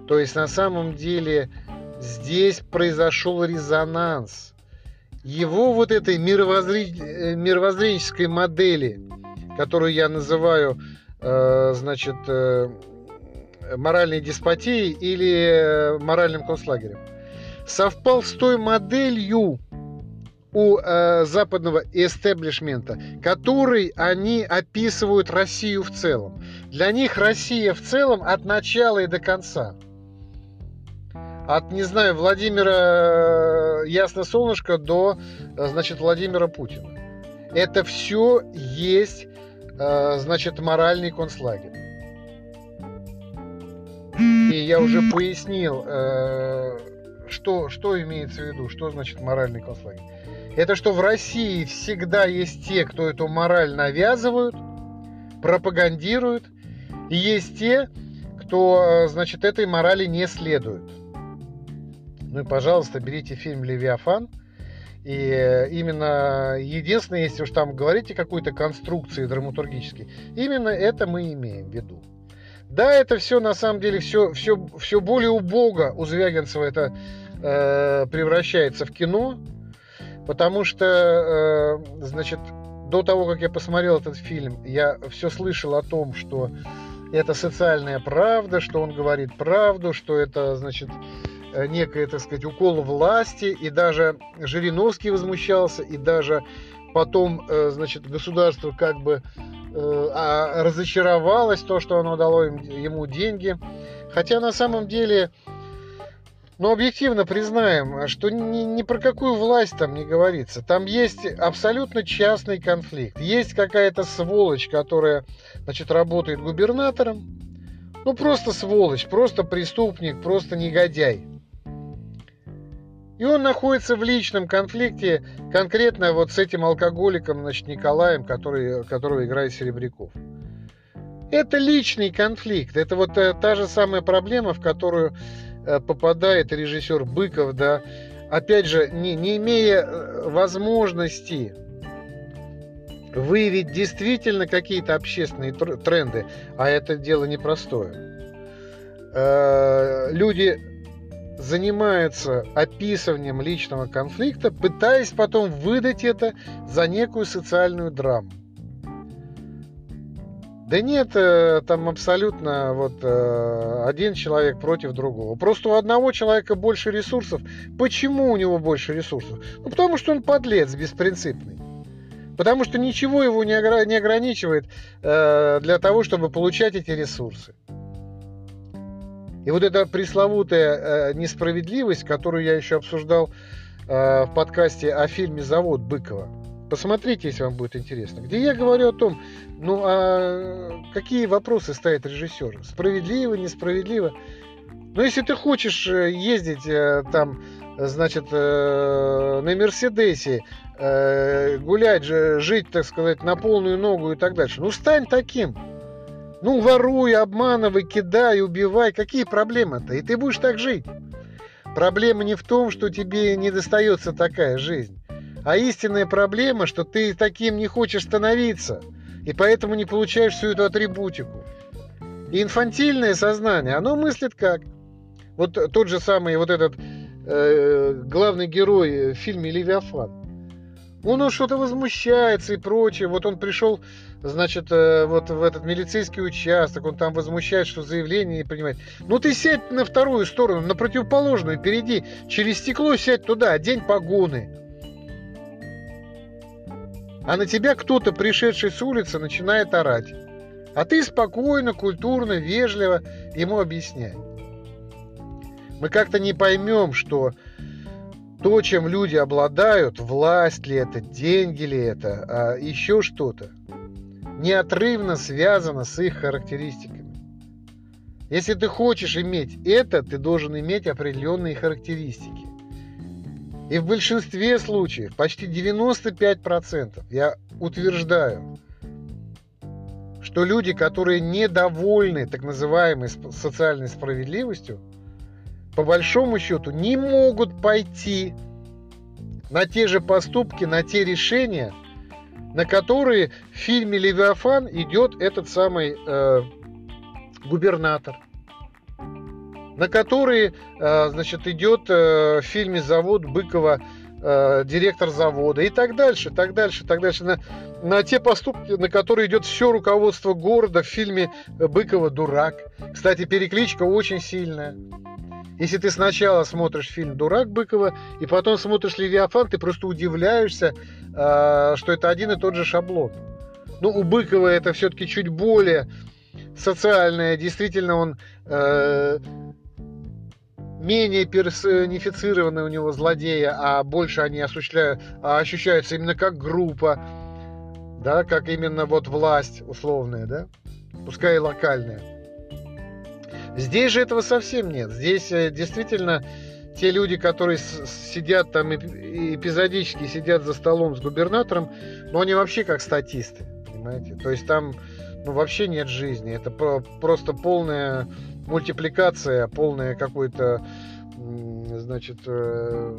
То есть на самом деле здесь произошел резонанс. Его вот этой мировоззрен... Э, мировоззренческой модели, которую я называю, значит, э, моральной деспотией или э, моральным концлагерем, совпал с той моделью у э, западного эстеблишмента, которой они описывают Россию в целом. Для них Россия в целом от начала и до конца – от, не знаю, Владимира э, Ясно Солнышко до, э, значит, Владимира Путина. Это все есть, э, значит, моральный концлагерь. И я уже пояснил, э, что, что имеется в виду, что значит моральный концлагерь. Это что в России всегда есть те, кто эту мораль навязывают, пропагандируют, и есть те, кто, э, значит, этой морали не следует. Ну и, пожалуйста, берите фильм «Левиафан», и именно единственное, если уж там говорите какой-то конструкции драматургической, именно это мы имеем в виду. Да, это все на самом деле все, все, все более убого у Звягинцева это э, превращается в кино, потому что, э, значит, до того, как я посмотрел этот фильм, я все слышал о том, что это социальная правда, что он говорит правду, что это, значит, некое, так сказать, укол власти, и даже Жириновский возмущался, и даже потом, э, значит, государство как бы э, а, разочаровалось то, что оно дало ему деньги. Хотя на самом деле но объективно признаем, что ни, ни про какую власть там не говорится. Там есть абсолютно частный конфликт. Есть какая-то сволочь, которая, значит, работает губернатором. Ну, просто сволочь, просто преступник, просто негодяй. И он находится в личном конфликте конкретно вот с этим алкоголиком, значит, Николаем, который, которого играет Серебряков. Это личный конфликт. Это вот э, та же самая проблема, в которую Э, попадает режиссер Быков, да, опять же, не, не имея э, возможности выявить действительно какие-то общественные тренды, а это дело непростое. Люди занимаются описыванием личного конфликта, пытаясь потом выдать это за некую социальную драму. Да нет, э, там абсолютно вот э, один человек против другого. Просто у одного человека больше ресурсов. Почему у него больше ресурсов? Ну, потому что он подлец беспринципный. Потому что ничего его не, ограничивает э, для того, чтобы получать эти ресурсы. И вот эта пресловутая несправедливость, которую я еще обсуждал в подкасте о фильме «Завод» Быкова – Посмотрите, если вам будет интересно. Где я говорю о том, ну а какие вопросы ставит режиссер? Справедливо, несправедливо? Но если ты хочешь э, ездить э, там, значит, э, на Мерседесе, гулять, жить, так сказать, на полную ногу и так дальше, ну стань таким. Ну, воруй, обманывай, кидай, убивай. Какие проблемы-то? И ты будешь так жить. Проблема не в том, что тебе не достается такая жизнь. А истинная проблема, что ты таким не хочешь становиться, и поэтому не получаешь всю эту атрибутику. И инфантильное сознание, оно мыслит как? Вот тот же самый вот этот э, главный герой в фильме «Левиафан». Он что-то возмущается и прочее. Вот он пришел, значит, э, вот в этот милицейский участок, он там возмущает, что заявление не принимает. Ну ты сядь на вторую сторону, на противоположную, впереди, через стекло сядь туда, одень погоны а на тебя кто-то, пришедший с улицы, начинает орать. А ты спокойно, культурно, вежливо ему объясняй. Мы как-то не поймем, что то, чем люди обладают, власть ли это, деньги ли это, а еще что-то, неотрывно связано с их характеристиками. Если ты хочешь иметь это, ты должен иметь определенные характеристики. И в большинстве случаев, почти 95%, я утверждаю, что люди, которые недовольны так называемой социальной справедливостью, по большому счету не могут пойти на те же поступки, на те решения, на которые в фильме «Левиафан» идет этот самый э, губернатор – на которые, э, значит, идет э, в фильме «Завод» Быкова э, директор завода и так дальше, так дальше, так дальше. На, на те поступки, на которые идет все руководство города в фильме Быкова «Дурак». Кстати, перекличка очень сильная. Если ты сначала смотришь фильм «Дурак» Быкова и потом смотришь «Левиафан», ты просто удивляешься, что это один и тот же шаблон. Ну, у Быкова это все-таки чуть более социальное. Действительно, он менее персонифицированные у него злодеи, а больше они осуществляют, а ощущаются именно как группа. да, как именно вот власть условная, да, пускай и локальная. Здесь же этого совсем нет. Здесь э, действительно те люди, которые сидят там эпизодически сидят за столом с губернатором, ну они вообще как статисты, понимаете? То есть там ну, вообще нет жизни. Это просто полная мультипликация, полная какой-то, значит, э,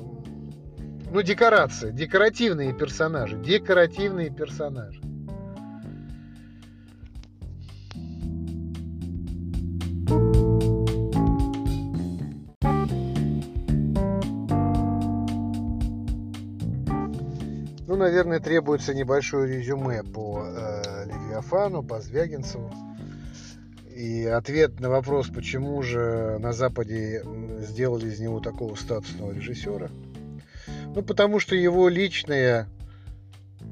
ну, декорация, декоративные персонажи, декоративные персонажи. Наверное, требуется небольшое резюме по э, Левиафану, по Звягинцеву. И ответ на вопрос, почему же на Западе сделали из него такого статусного режиссера. Ну, потому что его личное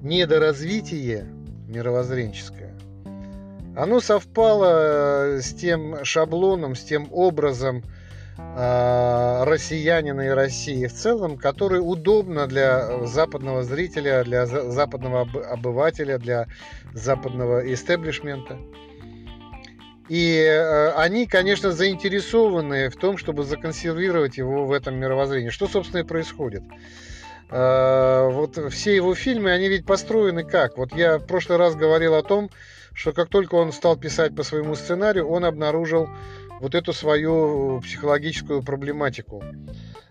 недоразвитие мировоззренческое, оно совпало с тем шаблоном, с тем образом э, россиянина и России в целом, который удобно для западного зрителя, для западного обывателя, для западного истеблишмента. И э, они, конечно, заинтересованы в том, чтобы законсервировать его в этом мировоззрении. Что, собственно, и происходит. Э, вот все его фильмы, они ведь построены как? Вот я в прошлый раз говорил о том, что как только он стал писать по своему сценарию, он обнаружил вот эту свою психологическую проблематику,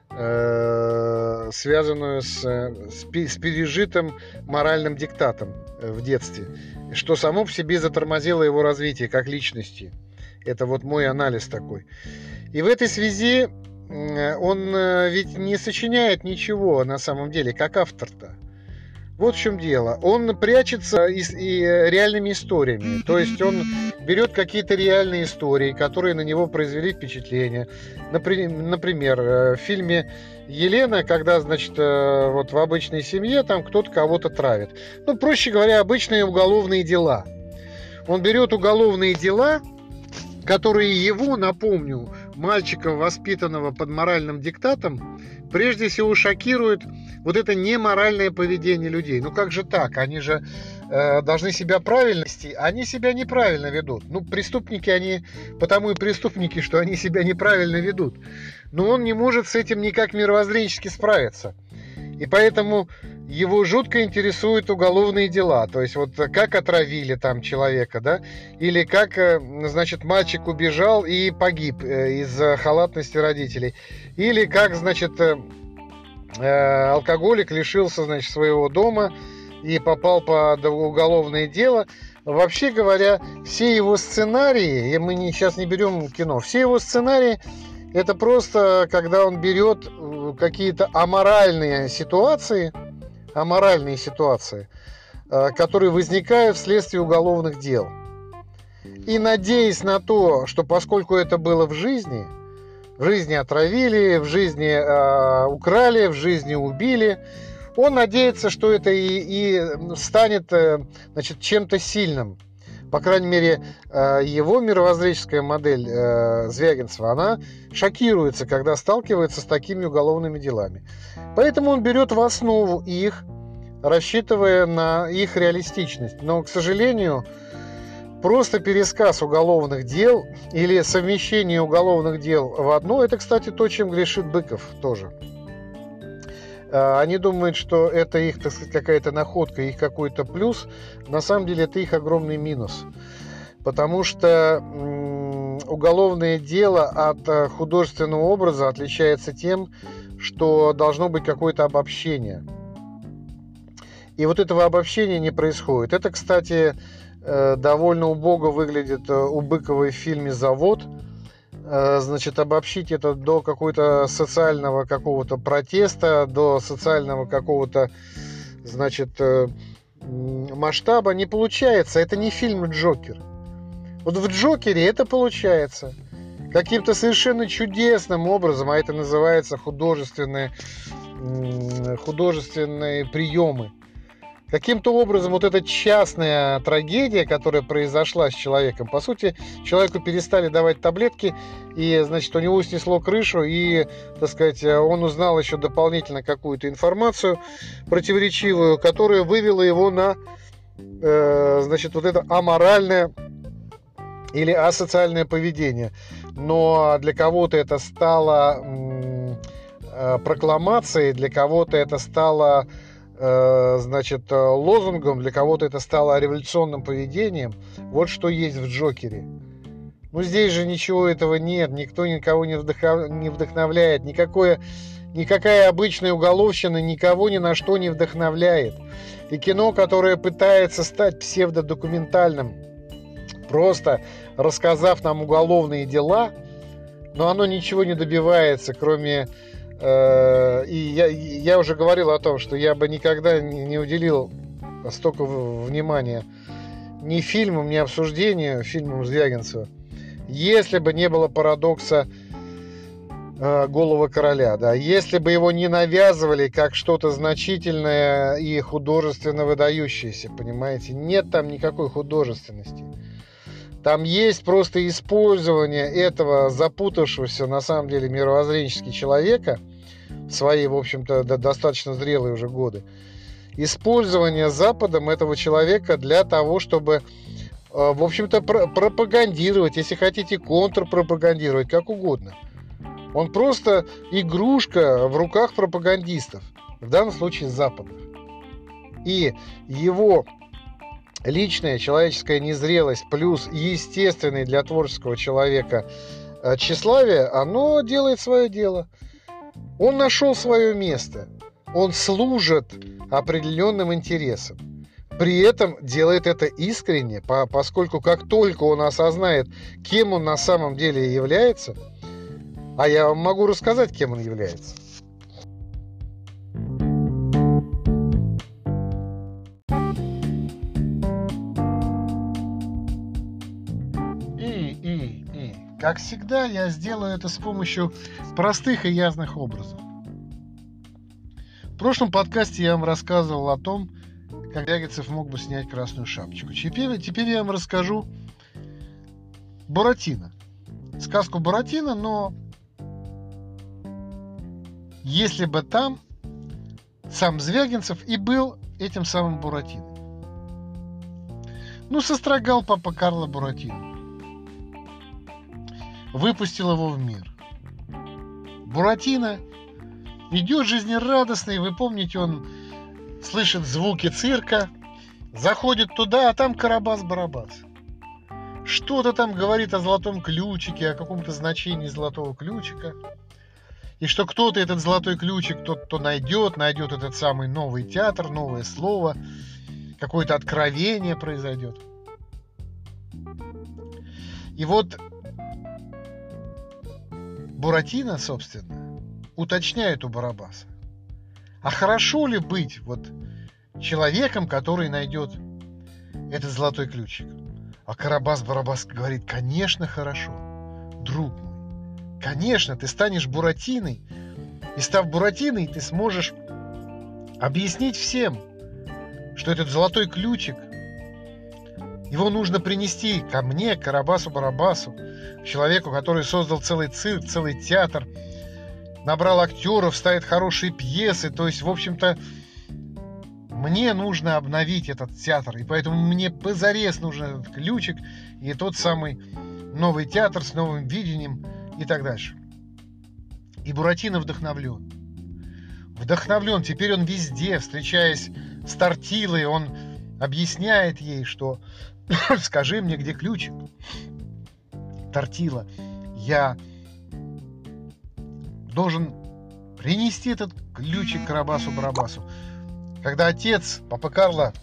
э, связанную с, с пережитым моральным диктатом в детстве, что само по себе затормозило его развитие как личности. Это вот мой анализ такой. И в этой связи он э, ведь не сочиняет ничего на самом деле, как автор-то. Вот в чем дело. Он прячется и, и реальными историями. То есть он берет какие-то реальные истории, которые на него произвели впечатление. Например, э, в фильме Елена, когда, значит, э, вот в обычной семье там кто-то кого-то травит. Ну, проще говоря, обычные уголовные дела. Он берет уголовные дела, которые его, напомню, мальчика, воспитанного под моральным диктатом, прежде всего шокирует вот это неморальное поведение людей. Ну как же так? Они же э, должны себя правильно вести, они себя неправильно ведут. Ну, преступники, они потому и преступники, что они себя неправильно ведут. Но он не может с этим никак мировоззренчески справиться. И поэтому его жутко интересуют уголовные дела. То есть вот как отравили там человека, да? Или как, э, значит, мальчик убежал и погиб э, из-за халатности родителей. Или как, значит, алкоголик лишился, значит, своего дома и попал под уголовное дело. Вообще говоря, все его сценарии, и мы сейчас не берем кино, все его сценарии это просто, когда он берет э, какие-то аморальные ситуации, аморальные ситуации, э, которые возникают вследствие уголовных дел. И надеясь на то, что поскольку это было в жизни, в жизни отравили, в жизни э, украли, в жизни убили, он надеется, что это и, и станет э, значит, чем-то сильным – по крайней мере, э, его мировоззренческая модель э, Звягинцева, она шокируется, когда сталкивается с такими уголовными делами. Поэтому он берет в основу их, рассчитывая на их реалистичность. Но, к сожалению, просто пересказ уголовных дел или совмещение уголовных дел в одно, это, кстати, то, чем грешит Быков тоже. А, они думают, что это их, так сказать, какая-то находка, их какой-то плюс. На самом деле это их огромный минус. Потому что уголовное дело от э, художественного образа отличается тем, что должно быть какое-то обобщение. И вот этого обобщения не происходит. Это, кстати, довольно убого выглядит э, у Быкова в фильме «Завод», Э, значит, обобщить это до какого-то социального какого-то протеста, до социального какого-то, значит, э, масштаба не получается. Это не фильм «Джокер». Вот в «Джокере» это получается. Каким-то совершенно чудесным образом, а это называется художественные, художественные приемы каким-то образом вот эта частная трагедия, которая произошла с человеком, по сути, человеку перестали давать таблетки, и, значит, у него снесло крышу, и, так сказать, он узнал еще дополнительно какую-то информацию противоречивую, которая вывела его на э, значит, вот это аморальное или асоциальное поведение. Но для кого-то это стало э, прокламацией, для кого-то это стало значит, лозунгом, для кого-то это стало революционным поведением. Вот что есть в Джокере. Ну, здесь же ничего этого нет, никто никого не, вдохов... не вдохновляет, никакое, никакая обычная уголовщина никого ни на что не вдохновляет. И кино, которое пытается стать псевдодокументальным, просто рассказав нам уголовные дела, но оно ничего не добивается, кроме... Э, и я, я уже говорил о том, что я бы никогда не, уделил столько внимания ни фильмам, ни обсуждению фильмам Звягинцева, если бы не было парадокса э, голого короля, да, если бы его не навязывали как что-то значительное и художественно выдающееся, понимаете, нет там никакой художественности. Там есть просто использование этого запутавшегося, на самом деле, мировоззренчески человека в свои, в общем-то, достаточно зрелые уже годы. Использование Западом этого человека для того, чтобы, э, в общем-то, пропагандировать, если хотите, контрпропагандировать, как угодно – он просто игрушка в руках пропагандистов, в данном случае западных. И его личная человеческая незрелость плюс естественный для творческого человека э, тщеславие, оно делает свое дело. Он нашел свое место. Он служит определенным интересам. При этом делает это искренне, поскольку как только он осознает, кем он на самом деле является – а я вам могу рассказать, кем он является. Как всегда, я сделаю это с помощью простых и ясных образов. В прошлом подкасте я вам рассказывал о том, как Ягицев мог бы снять красную шапочку. Теперь, теперь я вам расскажу Буратино. Сказку Буратино, но если бы там сам Звягинцев и был этим самым Буратино. Ну, сострогал папа Карло Буратино. Выпустил его в мир. Буратино идет жизнерадостный, вы помните, он слышит звуки цирка, заходит туда, а там Карабас-Барабас. Что-то там говорит о золотом ключике, о каком-то значении золотого ключика – и что кто-то этот золотой ключик, тот, кто найдет, найдет этот самый новый театр, новое слово, какое-то откровение произойдет. И вот Буратино, собственно, уточняет у Барабаса, а хорошо ли быть вот человеком, который найдет этот золотой ключик? А Карабас Барабас говорит, конечно, хорошо, друг мой. Конечно, ты станешь Буратиной. И став Буратиной, ты сможешь объяснить всем, что этот золотой ключик, его нужно принести ко мне, к Карабасу-Барабасу, человеку, который создал целый цирк, целый театр, набрал актеров, ставит хорошие пьесы. То есть, в общем-то, мне нужно обновить этот театр. И поэтому мне позарез нужен этот ключик и тот самый новый театр с новым видением – и так дальше. И Буратино вдохновлен. Вдохновлен. Теперь он везде, встречаясь с Тортилой, он объясняет ей, что скажи мне, где ключик. Тортила, я должен принести этот ключик Карабасу-Барабасу. Когда отец, папа Карло,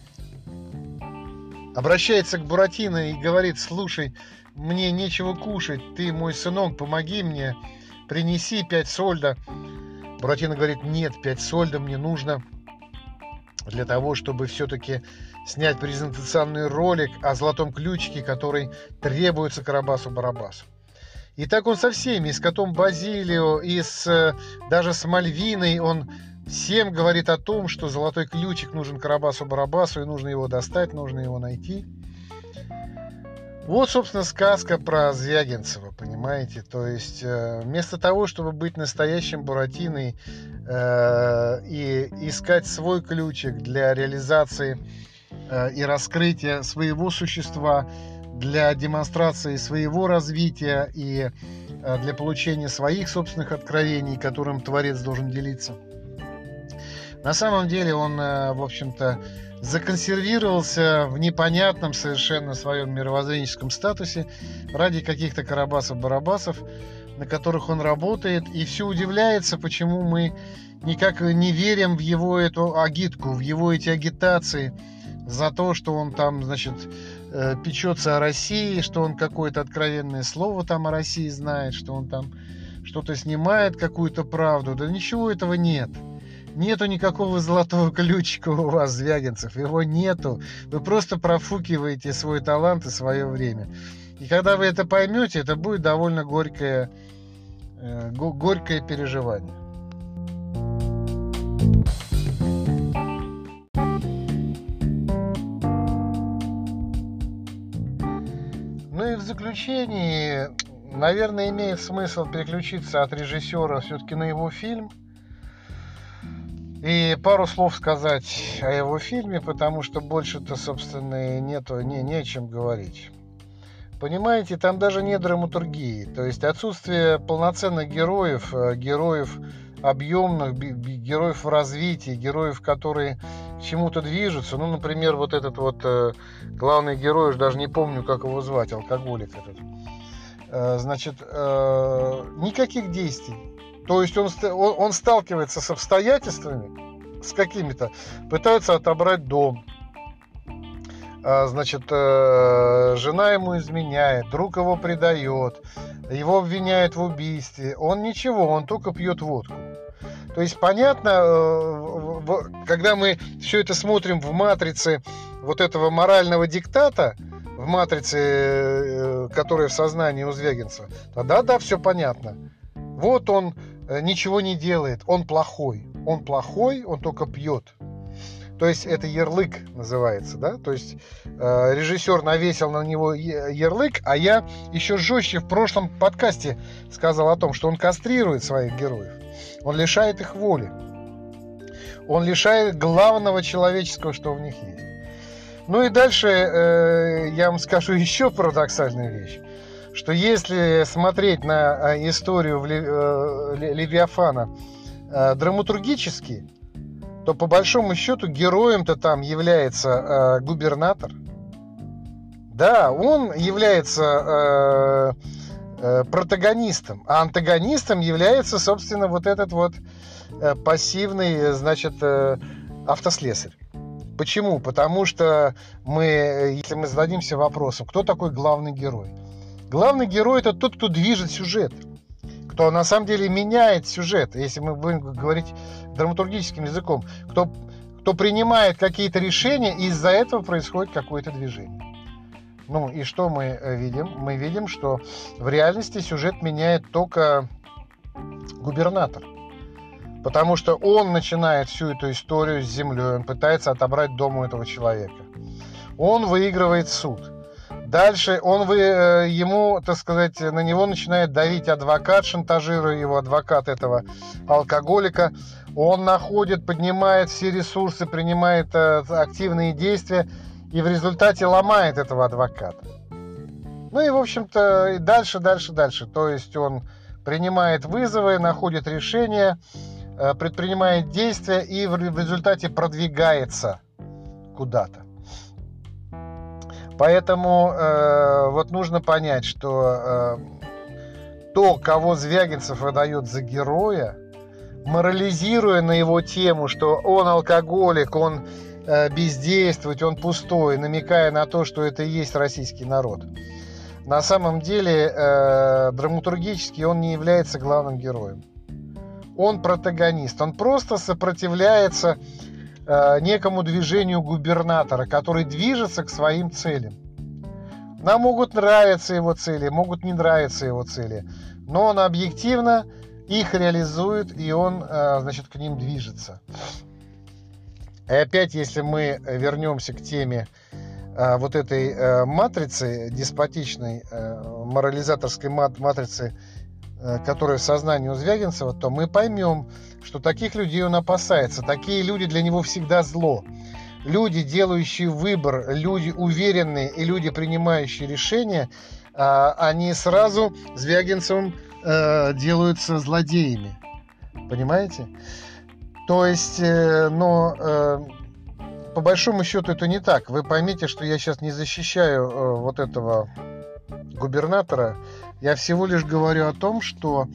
обращается к Буратино и говорит, слушай, мне нечего кушать, ты мой сынок, помоги мне, принеси пять сольда. Буратино говорит, нет, пять сольда мне нужно для того, чтобы все-таки снять презентационный ролик о золотом ключике, который требуется Карабасу-Барабасу. И так он со всеми, и с котом Базилио, и с, э, даже с Мальвиной, он всем говорит о том, что золотой ключик нужен Карабасу-Барабасу, и нужно его достать, нужно его найти. Вот, собственно, сказка про Звягинцева, понимаете? То есть, э, вместо того, чтобы быть настоящим Буратиной э, и искать свой ключик для реализации и раскрытия своего существа, для демонстрации своего развития и э, для получения своих собственных откровений, которым Творец должен делиться. На самом деле он, э, в общем-то, законсервировался в непонятном совершенно своем мировоззренческом статусе ради каких-то карабасов-барабасов, на которых он работает, и все удивляется, почему мы никак не верим в его эту агитку, в его эти агитации за то, что он там, значит, э, печется о России, что он какое-то откровенное слово там о России знает, что он там что-то снимает, какую-то правду. Да ничего этого нет. Нету никакого золотого ключика у вас, Звягинцев. Его нету. Вы просто профукиваете свой талант и свое время. И когда вы это поймете, это будет довольно горькое, э, горькое переживание. Заключении, наверное, имеет смысл переключиться от режиссера все-таки на его фильм – и пару слов сказать о его фильме, потому что больше-то, собственно, нету, не, не о чем говорить. Понимаете, там даже не драматургии. То есть отсутствие полноценных героев, э, героев объемных, героев в развитии, героев, которые чему-то движутся. Ну, например, вот этот вот э, главный герой, уж даже не помню, как его звать, алкоголик этот. Э, значит, никаких действий то есть он, он, он сталкивается с обстоятельствами, с какими-то, пытается отобрать дом. А, значит, э, жена ему изменяет, друг его предает, его обвиняют в убийстве. Он ничего, он только пьет водку. То есть понятно, э, когда мы все это смотрим в матрице вот этого морального диктата, в матрице, э, которая в сознании у Звягинцева, тогда да, все понятно. Вот он Э, ничего не делает, он плохой. Он плохой, он только пьет. То есть это ярлык называется, да? То есть э, режиссер навесил на него ярлык, а я еще жестче в прошлом подкасте сказал о том, что он кастрирует своих героев. Он лишает их воли. Он лишает главного человеческого, что в них есть. Ну и дальше э, я вам скажу еще парадоксальную вещь что если смотреть на э, историю э, Левиафана э, драматургически, то по большому счету героем-то там является губернатор. Да, он является протагонистом, а антагонистом является, собственно, вот этот вот пассивный, значит, автослесарь. Почему? Потому что мы, если мы зададимся вопросом, кто такой главный герой? Главный герой это тот, кто движет сюжет, кто на самом деле меняет сюжет, если мы будем говорить драматургическим языком, кто, кто принимает какие-то решения, и из-за этого происходит какое-то движение. Ну и что мы э, видим? Мы видим, что в реальности сюжет меняет только губернатор. Потому что он начинает всю эту историю с землей, он пытается отобрать дом у этого человека. Он выигрывает суд. Дальше он вы, э, ему, так сказать, на него начинает давить адвокат, шантажируя его, адвокат этого алкоголика. Он находит, поднимает все ресурсы, принимает э, активные действия и в результате ломает этого адвоката. Ну и, в общем-то, дальше, дальше, дальше. То есть он принимает вызовы, находит решения, э, предпринимает действия и в результате продвигается куда-то. Поэтому э, вот нужно понять, что э, то, кого Звягинцев выдает за героя, морализируя на его тему, что он алкоголик, он э, бездействует, он пустой, намекая на то, что это и есть российский народ. На самом деле, э, драматургически он не является главным героем. Он протагонист, он просто сопротивляется Э, некому движению губернатора, который движется к своим целям. Нам могут нравиться его цели, могут не нравиться его цели, но он объективно их реализует, и он, значит, к ним движется. И опять, если мы вернемся к теме э, вот этой матрицы, деспотичной, морализаторской матрицы Э, которая в сознании у Звягинцева, то мы поймем, что таких людей он опасается. Такие люди для него всегда зло. люди, делающие выбор, люди уверенные и люди, принимающие решения, а, они сразу Звягинцевым э, делаются злодеями. Понимаете? То есть, э, но э, по большому счету это не так. Вы поймите, что я сейчас не защищаю э, вот этого губернатора. Я всего лишь говорю о том, что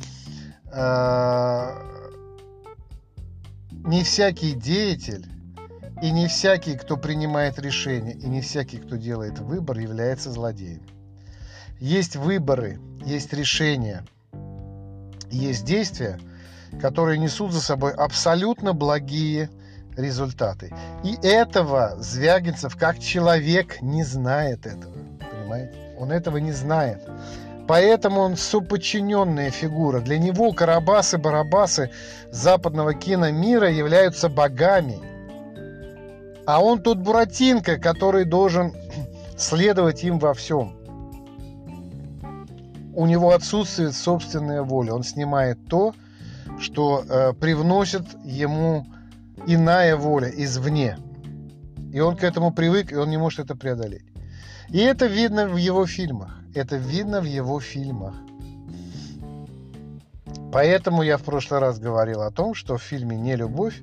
не всякий деятель и не всякий, кто принимает решение, и не всякий, кто делает выбор, является злодеем. Есть выборы, есть решения, есть действия, которые несут за собой абсолютно благие результаты. И этого Звягинцев как человек не знает этого. Понимаете? Он этого не знает. Поэтому он соподчиненная фигура. Для него Карабасы-Барабасы западного киномира являются богами. А он тут Буратинка, который должен следовать им во всем. У него отсутствует собственная воля. Он снимает то, что э, привносит ему иная воля извне. И он к этому привык, и он не может это преодолеть. И это видно в его фильмах. Это видно в его фильмах. Поэтому я в прошлый раз говорил о том, что в фильме «Не любовь»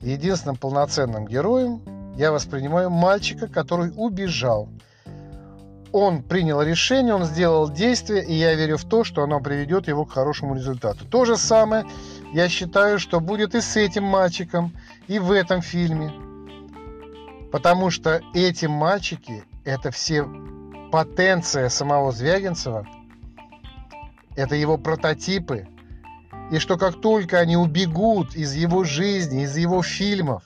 единственным полноценным героем я воспринимаю мальчика, который убежал. Он принял решение, он сделал действие, и я верю в то, что оно приведет его к хорошему результату. То же самое я считаю, что будет и с этим мальчиком, и в этом фильме. Потому что эти мальчики – это все потенция самого Звягинцева, это его прототипы, и что как только они убегут из его жизни, из его фильмов,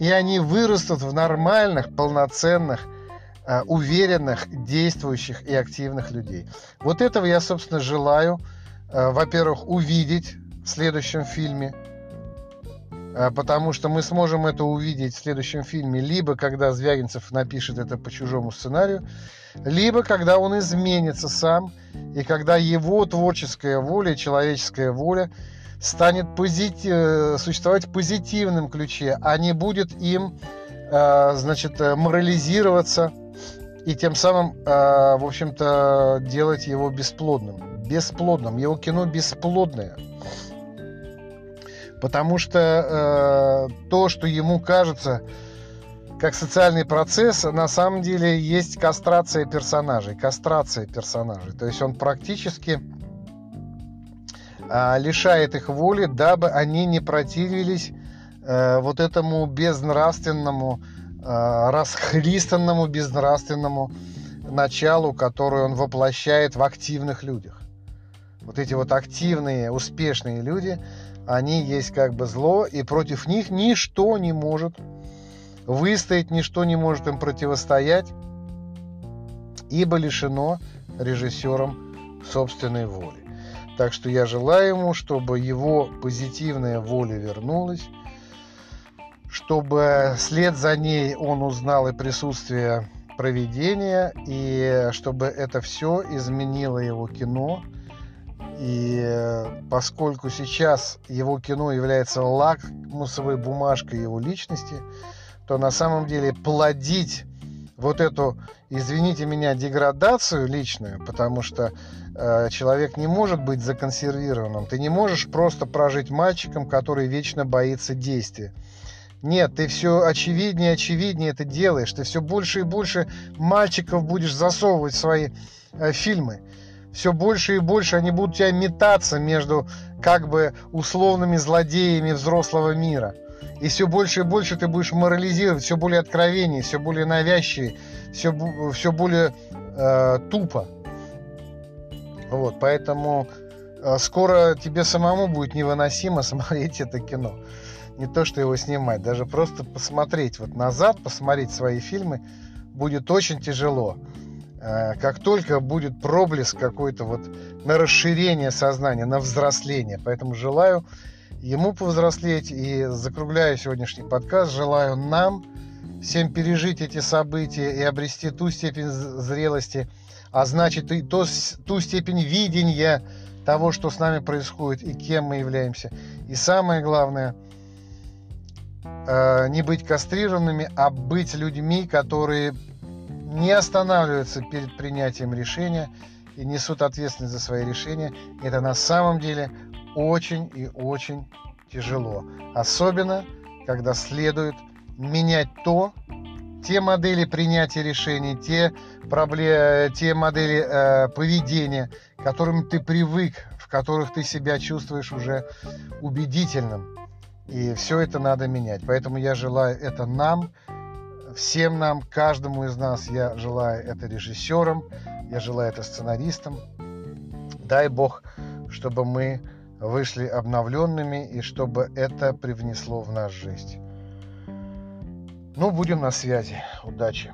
и они вырастут в нормальных, полноценных, уверенных, действующих и активных людей. Вот этого я, собственно, желаю, а, во-первых, увидеть в следующем фильме – а, потому что мы сможем это увидеть в следующем фильме, либо когда Звягинцев напишет это по чужому сценарию, либо когда он изменится сам, и когда его творческая воля, человеческая воля станет позитив, э, существовать в позитивном ключе, а не будет им, э, значит, морализироваться и тем самым, э, в общем-то, делать его бесплодным. Бесплодным. Его кино бесплодное. Потому что э, то, что ему кажется как социальный процесс, на самом деле есть кастрация персонажей. Кастрация персонажей. То есть он практически э, лишает их воли, дабы они не противились вот этому безнравственному, расхристанному безнравственному началу, которое он воплощает в активных людях. Вот эти вот активные, успешные люди – они есть как бы зло, и против них ничто не может выстоять, ничто не может им противостоять, ибо лишено режиссером собственной воли. Так что я желаю ему, чтобы его позитивная воля вернулась, чтобы след за ней он узнал и присутствие проведения, и чтобы это все изменило его кино – и э, поскольку сейчас его кино является лакмусовой бумажкой его личности, то на самом деле плодить вот эту, извините меня, деградацию личную, потому что э, человек не может быть законсервированным. Ты не можешь просто прожить мальчиком, который вечно боится действия. Нет, ты все очевиднее и очевиднее это делаешь. Ты все больше и больше мальчиков будешь засовывать в свои э, фильмы все больше и больше они будут тебя метаться между как бы условными злодеями взрослого мира. И все больше и больше ты будешь морализировать, все более откровеннее, все более навязчивее, все, все более э, тупо. Вот, поэтому э, скоро тебе самому будет невыносимо смотреть это кино. Не то, что его снимать, даже просто посмотреть вот назад, посмотреть свои фильмы будет очень тяжело. Э, как только будет проблеск какой-то вот на расширение сознания, на взросление. Поэтому желаю ему повзрослеть и закругляю сегодняшний подкаст, желаю нам всем пережить эти события и обрести ту степень зрелости, а значит и то, ту степень видения того, что с нами происходит и кем мы являемся. И самое главное, э, не быть кастрированными, а быть людьми, которые не останавливаются перед принятием решения и несут ответственность за свои решения. Это на самом деле очень и очень тяжело. Особенно, когда следует менять то, те модели принятия решений, те, проблемы, те модели э, поведения, к которым ты привык, в которых ты себя чувствуешь уже убедительным. И все это надо менять. Поэтому я желаю это нам, всем нам, каждому из нас. Я желаю это режиссерам, я желаю это сценаристам. Дай Бог, чтобы мы вышли обновленными и чтобы это привнесло в нашу жизнь. Ну, будем на связи. Удачи!